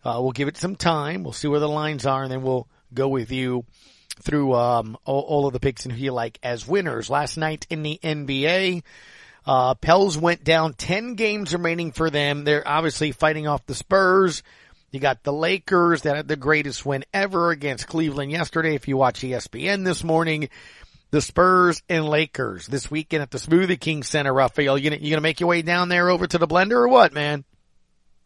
Uh, we'll give it some time. We'll see where the lines are, and then we'll go with you through um, all, all, of the picks and who you like as winners. Last night in the NBA, uh, Pels went down 10 games remaining for them. They're obviously fighting off the Spurs. You got the Lakers that had the greatest win ever against Cleveland yesterday. If you watch ESPN this morning, the Spurs and Lakers this weekend at the Smoothie King Center, Raphael. You gonna, you gonna make your way down there over to the blender or what, man?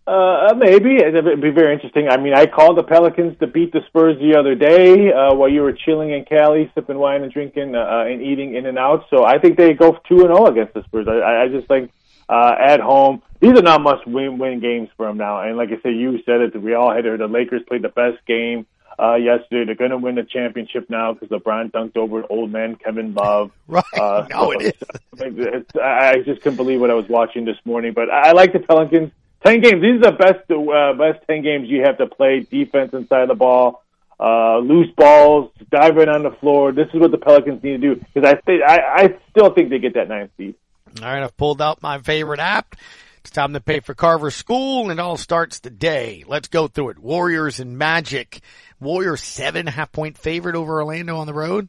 Uh, maybe it'd be very interesting. I mean, I called the Pelicans to beat the Spurs the other day uh, while you were chilling in Cali, sipping wine and drinking uh, and eating in and out. So I think they go two and zero against the Spurs. I, I just think uh, at home these are not must win win games for them now. And like I said, you said it. We all had it. The Lakers played the best game uh, yesterday. They're going to win the championship now because LeBron dunked over an old man, Kevin Love. right. Uh, no, so it is. It's, I just couldn't believe what I was watching this morning. But I like the Pelicans. Ten games. These are the best uh, best ten games you have to play defense inside the ball, uh, loose balls, diving on the floor. This is what the Pelicans need to do because I think I, I still think they get that ninth seed. All right, I've pulled out my favorite app. It's time to pay for Carver School, and it all starts today. Let's go through it. Warriors and Magic. Warriors seven half point favorite over Orlando on the road.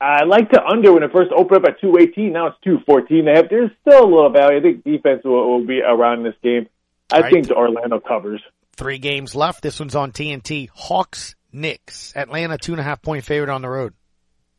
I like to under when it first opened up at two eighteen. Now it's two fourteen. There's still a little value. I think defense will, will be around this game. I Right. think Orlando covers. Three games left. This one's on TNT. Hawks, Knicks. Atlanta two and a half point favorite on the road.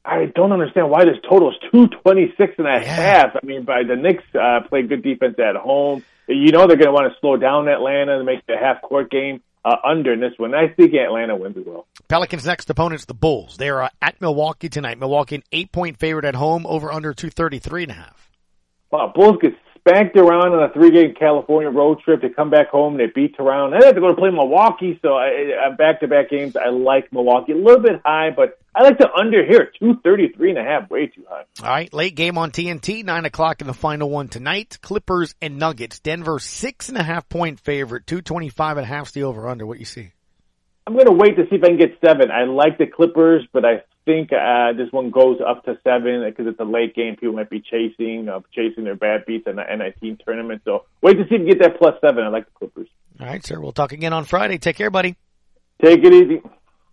I don't understand why this total is 226 and a half. I mean, by the Knicks uh, played good defense at home. You know they're going to want to slow down Atlanta and make the half court game uh, under in this one. I think Atlanta wins as well. Pelicans' next opponent's the Bulls. They're uh, at Milwaukee tonight. Milwaukee an eight point favorite at home, over under 233 and a half. Wow, Bulls get spanked around on a three game California road trip. They come back home, they beat Toronto. Then they have to go to play Milwaukee. So I, am back to back games, I like Milwaukee a little bit high, but I like the under here, two thirty three and a half, way too high. All right, late game on TNT, nine o'clock in the final one tonight. Clippers and Nuggets. Denver six and a half point favorite, two twenty five and a half the over under. What you see? I'm going to wait to see if I can get seven. I like the Clippers, but I think uh, this one goes up to seven because it's a late game. People might be chasing, uh, chasing their bad beats in the NIT tournament. So wait to see if you get that plus seven. I like the Clippers. All right, sir. We'll talk again on Friday. Take care, buddy. Take it easy.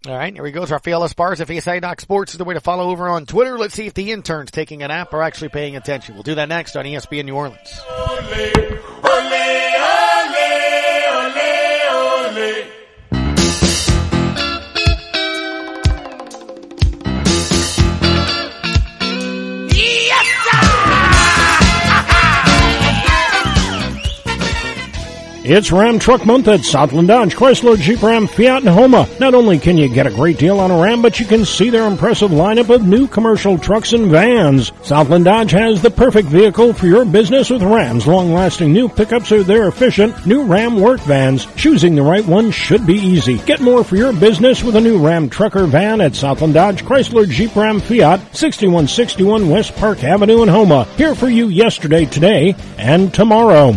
All right, here we go. Rafael Esparza of ASI Doc Sports is the way to follow over on Twitter. Let's see if the intern's taking a nap or actually paying attention. We'll do that next on ESPN New Orleans. It's Ram Truck Month at Southland Dodge, Chrysler, Jeep Ram, Fiat, and Houma. Not only can you get a great deal on a Ram, but you can see their impressive lineup of new commercial trucks and vans. Southland Dodge has the perfect vehicle for your business with Ram's long-lasting new pickups or their efficient new Ram work vans. Choosing the right one should be easy. Get more for your business with a new Ram trucker van at Southland Dodge, Chrysler, Jeep Ram, Fiat, 6161 West Park Avenue in Houma. Here for you yesterday, today, and tomorrow.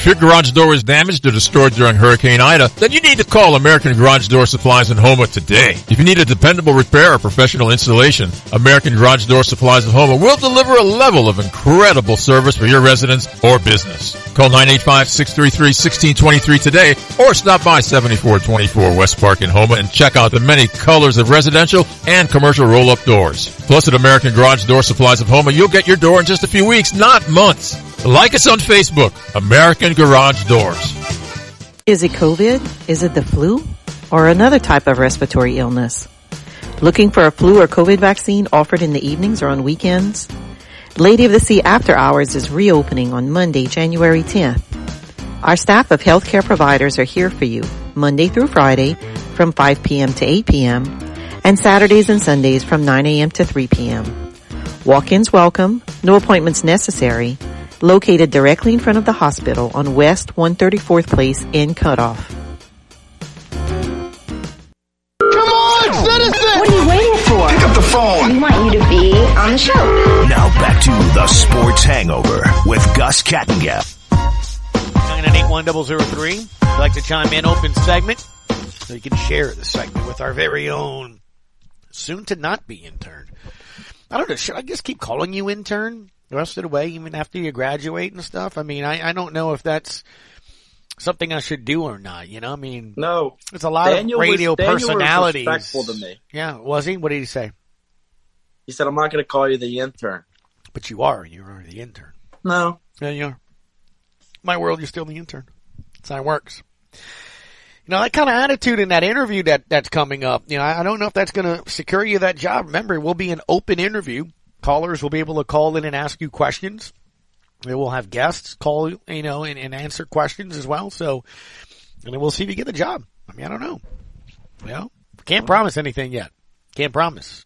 If your garage door is damaged or destroyed during Hurricane Ida, then you need to call American Garage Door Supplies in Houma today. If you need a dependable repair or professional installation, American Garage Door Supplies in Houma will deliver a level of incredible service for your residence or business. Call 985-633-1623 today or stop by 7424 West Park in Houma and check out the many colors of residential and commercial roll-up doors. Plus at American Garage Door Supplies of Houma, you'll get your door in just a few weeks, not months. Like us on Facebook, American Garage Doors. Is it COVID? Is it the flu? Or another type of respiratory illness? Looking for a flu or COVID vaccine offered in the evenings or on weekends? Lady of the Sea After Hours is reopening on Monday, January 10th. Our staff of healthcare providers are here for you Monday through Friday from 5 p.m. to 8 p.m. and Saturdays and Sundays from 9 a.m. to 3 p.m. Walk-ins welcome, no appointments necessary, located directly in front of the hospital on West 134th Place in Cutoff. Come on, citizen! What are you waiting for? Pick up the phone. We want you to be on the show. Now back to the Sports Hangover with Gus Kattengell. 981-003. If you'd like to chime in, open segment. So you can share the segment with our very own soon to not be intern. I don't know, should I just keep calling you intern? The rest of the way, even after you graduate and stuff? I mean, I, I don't know if that's something I should do or not. You know, I mean, no, it's a lot Daniel of radio was, personalities. Was respectful to me. Yeah, was he? What did he say? He said, "I'm not going to call you the intern." But you are. You are the intern. No. Yeah, you are. My world, you're still the intern. That's how it works. You know, that kind of attitude in that interview that, that's coming up, you know, I, I don't know if that's going to secure you that job. Remember, it will be an open interview. Callers will be able to call in and ask you questions. We will have guests call, you know, and, and answer questions as well. So, and then we'll see if you get the job. I mean, I don't know. You know, can't promise anything yet. Can't promise.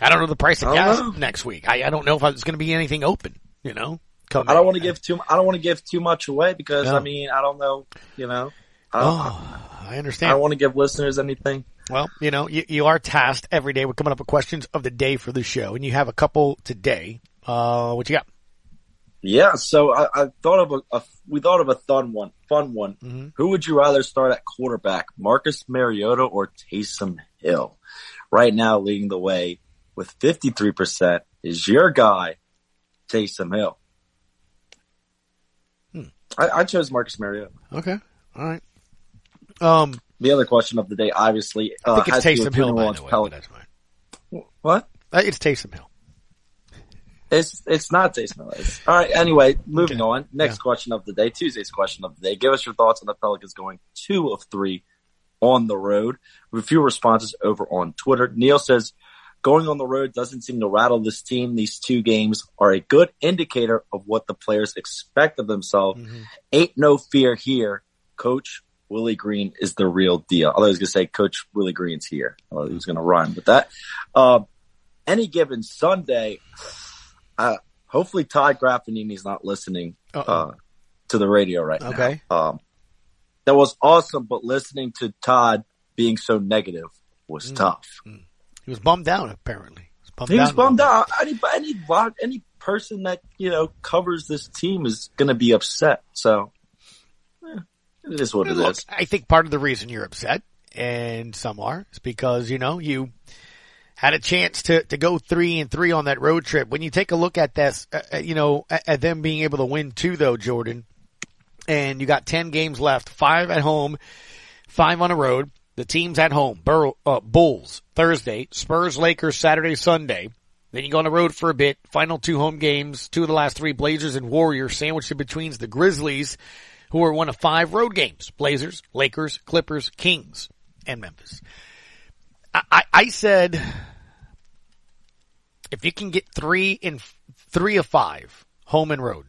I don't know the price of gas know. next week. I, I don't know if it's going to be anything open, you know? Come I don't want to give too. I don't want to give too much away because No. I mean I don't know. You know. I Oh, I understand. I don't want to give listeners anything. Well, you know, you, you are tasked every day with coming up with questions of the day for the show, and you have a couple today. Uh, what you got? Yeah. So I, I thought of a, a. We thought of a fun one. Fun one. Mm-hmm. Who would you rather start at quarterback, Marcus Mariota or Taysom Hill? right now leading the way with 53% is your guy, Taysom Hill. Hmm. I, I chose Marcus Mariota. Okay. All right. Um, the other question of the day, obviously, I think uh, it's has to do Taysom with Hill, by the way, Pel- that's fine. What? It's Taysom Hill. It's it's not Taysom Hill. It's- All right. Anyway, moving on. Next question of the day, Tuesday's question of the day. Give us your thoughts on the Pelicans going two of three on the road. With a few responses over on Twitter. Neil says, going on the road doesn't seem to rattle this team. These two games are a good indicator of what the players expect of themselves. Ain't no fear here. Coach Willie Green is the real deal. I thought I was going to say Coach Willie Green's here. I thought he was going to rhyme with that. Uh, any given Sunday, uh, hopefully Todd Graffagnini's not listening uh, to the radio right Okay. now. Um, that was awesome, but listening to Todd being so negative was Mm. tough. He was bummed out, apparently. He was bummed He was out. bummed out. Any any any person that you know covers this team is going to be upset. So it is what it Look, is. I think part of the reason you're upset, and some are, is because, you know, you had a chance to, to go three and three on that road trip. When you take a look at this, uh, uh, you know, at, at them being able to win two though, Jordan, and you got 10 games left, five at home, five on the road. The team's at home. Bur- uh, Bulls Thursday, Spurs, Lakers Saturday, Sunday. Then you go on the road for a bit. Final two home games, two of the last three Blazers and Warriors sandwiched in between the Grizzlies, who are one of five road games. Blazers, Lakers, Clippers, Kings, and Memphis. I, I, I said, if you can get three in three of five, home and road,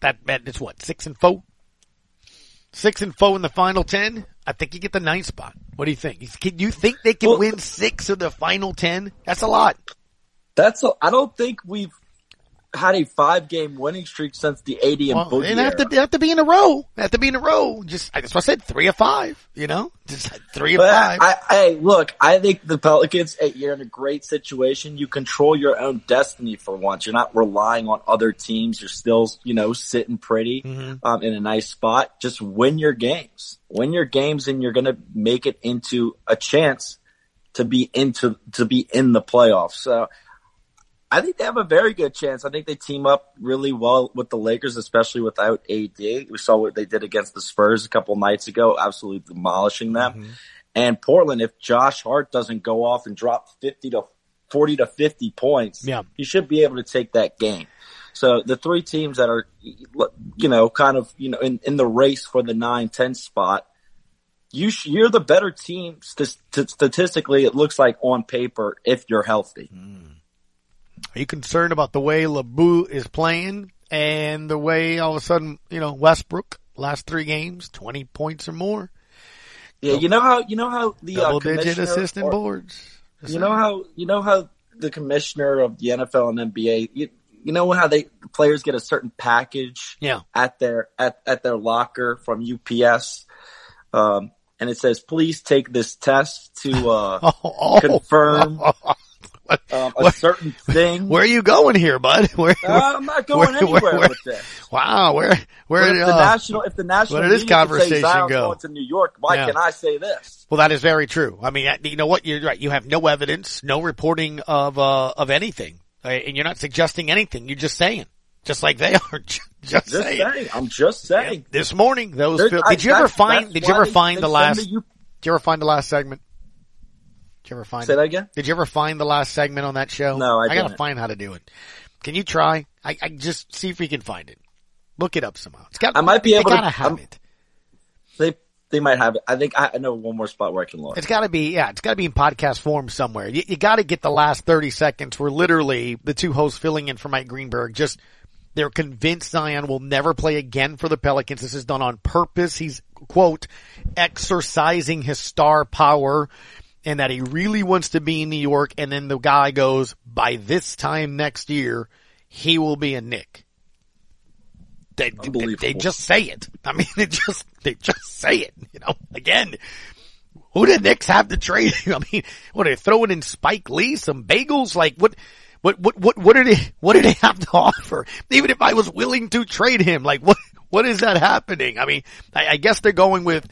that, that is what, six and four? Six and four in the final ten? I think you get the ninth spot. What do you think? Can you think they can win six of the final ten? That's a lot. That's a, I don't think we've had a five game winning streak since the 80 and Well, Boogie they have to, have to be in a row. Have to be in a row. Just, that's what I said, three of five, you know? Just three of five. I, hey, look, I think the Pelicans, you're in a great situation. You control your own destiny for once. You're not relying on other teams. You're still, you know, sitting pretty Mm-hmm. um, in a nice spot. Just win your games. Win your games, and you're going to make it into a chance to be into to be in the playoffs. So. I think they have a very good chance. I think they team up really well with the Lakers, especially without AD. We saw what they did against the Spurs a couple nights ago, absolutely demolishing them. Mm-hmm. And Portland, if Josh Hart doesn't go off and drop 50 to 40 to 50 points, Yeah. he should be able to take that game. So the three teams that are, you know, kind of, you know, in, in the race for the 9-10 spot, you sh- you're the better team st- st- statistically. It looks like on paper if you're healthy. Mm. Are you concerned about the way LeBou is playing and the way all of a sudden, you know, Westbrook, last three games, 20 points or more? Yeah, you know how you know how the uh, Double digit commissioner assistant or- boards. You know how you know how the commissioner of the NFL and NBA, you, you know how they players get a certain package Yeah. at their at, at their locker from UPS, um, and it says, "Please take this test to uh, Oh. confirm um, a certain thing." Where are you going here, bud? Where, Uh, I'm not going where- anywhere where- with this. Wow, where, where, But if the uh, national, if the national, where did this conversation go? going to New York, why Yeah. can I say this? Well, that is very true. I mean, you know what? You're right. You have no evidence, no reporting of, uh, of anything. Uh, And you're not suggesting anything. You're just saying. Just like they are. Just, saying. saying. I'm just saying. This morning, those, I- did you ever find, did you ever find the last, the did you ever find the last segment? Did you ever find Say it? that again? Did you ever find the last segment on that show? No, I I gotta find how to do it. Can you try? I, I just see if we can find it. Look it up somehow. It's got, I might be able to- have I'm- it. They they might have it. I think I I know one more spot where I can look. It's gotta be, yeah, it's gotta be in podcast form somewhere. You, you gotta get the last 30 seconds where literally the two hosts filling in for Mike Greenberg just, they're convinced Zion will never play again for the Pelicans. This is done on purpose. He's, quote, exercising his star power and that he really wants to be in New York. And then the guy goes, by this time next year, he will be a Knick. They, they, they just say it. I mean, they just, they just say it, you know, again, who did Knicks have to trade? I mean, what are they throwing in Spike Lee, some bagels? Like what, what, what, what, what did they, what did they have to offer? Even if I was willing to trade him, like what, what is that happening? I mean, I, I guess they're going with,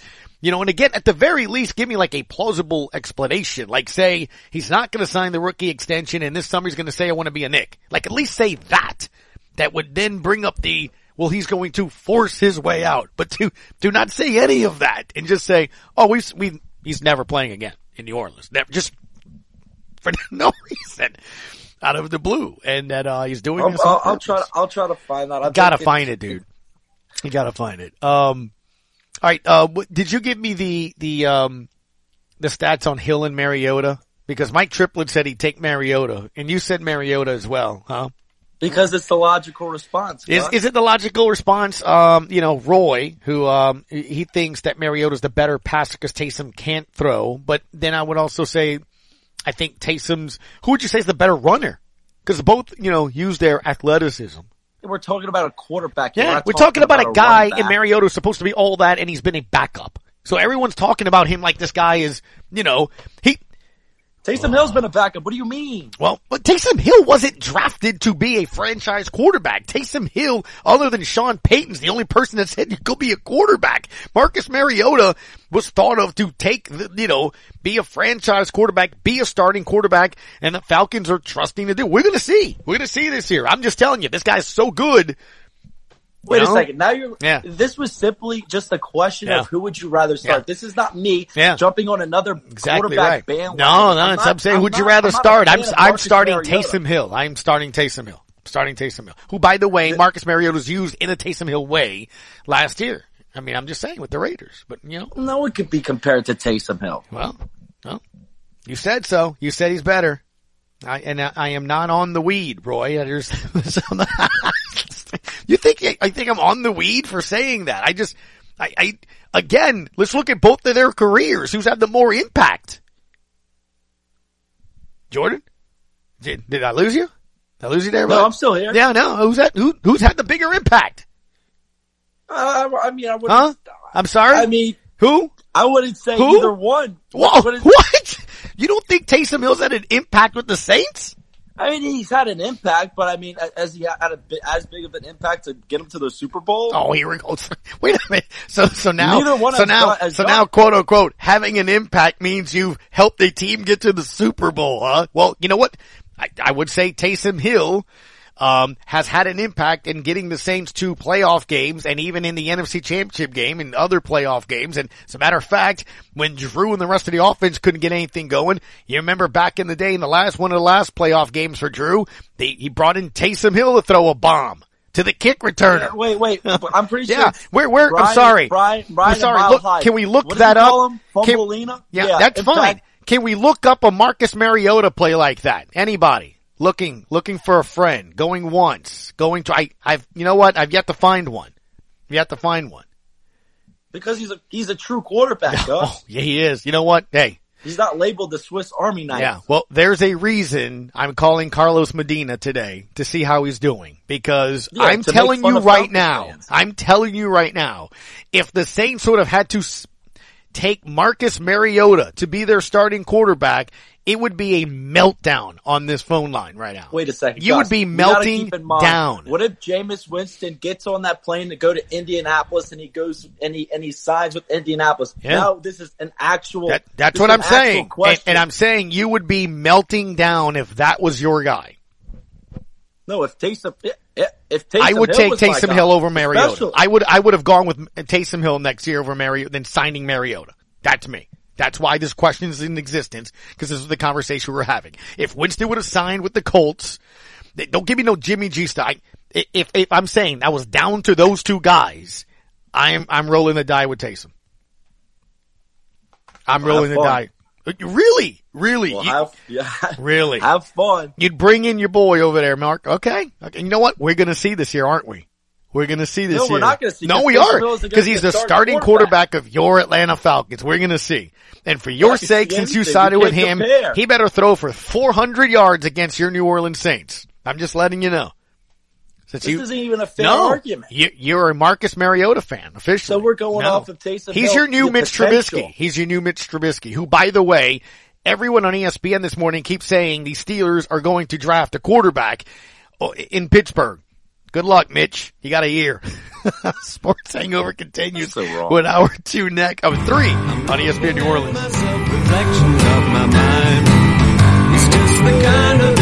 You know, and again, at the very least, give me like a plausible explanation. Like say, he's not going to sign the rookie extension and this summer he's going to say, I want to be a Knick. Like at least say that. That would then bring up the, well, he's going to force his way out. But to, do not say any of that and just say, oh, we've, we he's never playing again in New Orleans. Never, just for no reason. Out of the blue. And that, uh, he's doing I'll, I'll, I'll try. To, I'll try to find that. I gotta find it, dude. You gotta find it. Um, all right. Uh, did you give me the the um the stats on Hill and Mariota? Because Mike Triplett said he'd take Mariota, and you said Mariota as well, huh? because it's the logical response. Is is it the logical response? Um, you know, Roy, who um he- he thinks that Mariota's the better passer because Taysom can't throw, but then I would also say, I think Taysom's who would you say is the better runner? Because both you know use their athleticism. We're talking about a quarterback. Yeah, we're talking about a guy in. Mariota who's supposed to be all that, and he's been a backup. So everyone's talking about him like this guy is, you know, he. Taysom Hill's been a backup. What do you mean? Well, but Taysom Hill wasn't drafted to be a franchise quarterback. Taysom Hill, other than Sean Payton's the only person that said you could be a quarterback. Marcus Mariota was thought of to take, the, you know, be a franchise quarterback, be a starting quarterback, and the Falcons are trusting to do. We're gonna see. We're gonna see this year. I'm just telling you, this guy's so good. Wait You a second. Now you're. Yeah. This was simply just a question Yeah. of who would you rather start. Yeah. This is not me Yeah. jumping on another Exactly quarterback right. bandwagon. No, no, I'm it's, not- I'm saying, I'm who'd you rather I'm start? I'm, I'm starting Mariota. Taysom Hill. I'm starting Taysom Hill. Starting Taysom Hill. Who, by the way, Marcus Mariota was used in a Taysom Hill way last year. I mean, I'm just saying with the Raiders, but you know. No one could be compared to Taysom Hill. Well, well, you said so. You said he's better. I, and I, I am not on the weed, Roy. There's, you think I think I'm on the weed for saying that? I just, I, I again, let's look at both of their careers. Who's had the more impact? Jordan, did, did I lose you? Did I lose you there? No? I'm still here. Yeah, no. Who's that? Who, who's had the bigger impact? Uh, I, I mean, I wouldn't. Huh? I'm sorry. I mean, who? I wouldn't say Who? either one. Whoa, what? You don't think Taysom Hill's had an impact with the Saints? I mean, he's had an impact, but I mean, as he had a bit, as big of an impact to get him to the Super Bowl. Oh, here we go. Wait a minute. So, so now, Neither one so now, so got- now, quote unquote, having an impact means you've helped a team get to the Super Bowl, huh? Well, you know what? I, I would say Taysom Hill, um, has had an impact in getting the Saints to playoff games and even in the NFC championship game and other playoff games. And as a matter of fact, when Drew and the rest of the offense couldn't get anything going, you remember back in the day in the last one of the last playoff games for Drew, they, he brought in Taysom Hill to throw a bomb to the kick returner. Yeah, wait, wait. I'm pretty sure. Yeah, we're we're. Brian- I'm sorry. Brian, Brian I'm sorry. Look, High. can we look What that up? Can- yeah, Yeah, that's fine. fact- can we look up a Marcus Mariota play like that? Anybody looking looking for a friend, going once, going to? I, I've. You know what? I've yet to find one. I've yet to find one. Because he's a he's a true quarterback, oh, Gus. Oh, yeah, he is. You know what? Hey, He's not labeled the Swiss Army knife. Yeah, well, there's a reason I'm calling Carlos Medina today to see how he's doing because Yeah, I'm telling you right now, fans. I'm telling you right now, if the Saints would have had to take Marcus Mariota to be their starting quarterback, it would be a meltdown on this phone line right now. Wait a second. You Gus, would be melting keep in mind, down. What if Jameis Winston gets on that plane to go to Indianapolis and he goes and he and he signs with Indianapolis? Yeah. Now this is an actual. That, that's what I'm saying. And, and I'm saying you would be melting down if that was your guy. no. If Taysom, if, Taysom I would Hill take Taysom Hill over Mariota. I would I would have gone with Taysom Hill next year over Mariota than signing Mariota. That's me. That's why this question is in existence because this is the conversation we're having. If Winston would have signed with the Colts, they- don't give me no Jimmy G style. If if I'm saying I was down to those two guys, I'm I'm rolling the die with Taysom. I'm rolling the die. Really, really, Well, You- have, yeah, really. have fun. You'd bring in your boy over there, Mark. Okay. okay. You know what? We're going to see this year, aren't we? We're going to see this No, year. we're not gonna see, No, we are. Because he's the starting quarterback. quarterback of your Atlanta Falcons. We're going to see. And for your sake, since you sided You with him, compare. he better throw for 400 yards against your New Orleans Saints. I'm just letting you know. Since This you, isn't even a fair no, argument. You, you're a Marcus Mariota fan, officially. So we're going No. off of Taysom He's your new Mitch potential. Trubisky. He's your new Mitch Trubisky, who, by the way, everyone on ESPN this morning keeps saying the Steelers are going to draft a quarterback oh, in Pittsburgh. Good luck, Mitch. You got a year. Sports Hangover continues So wrong. with hour two neck of three on E ESPN New Orleans.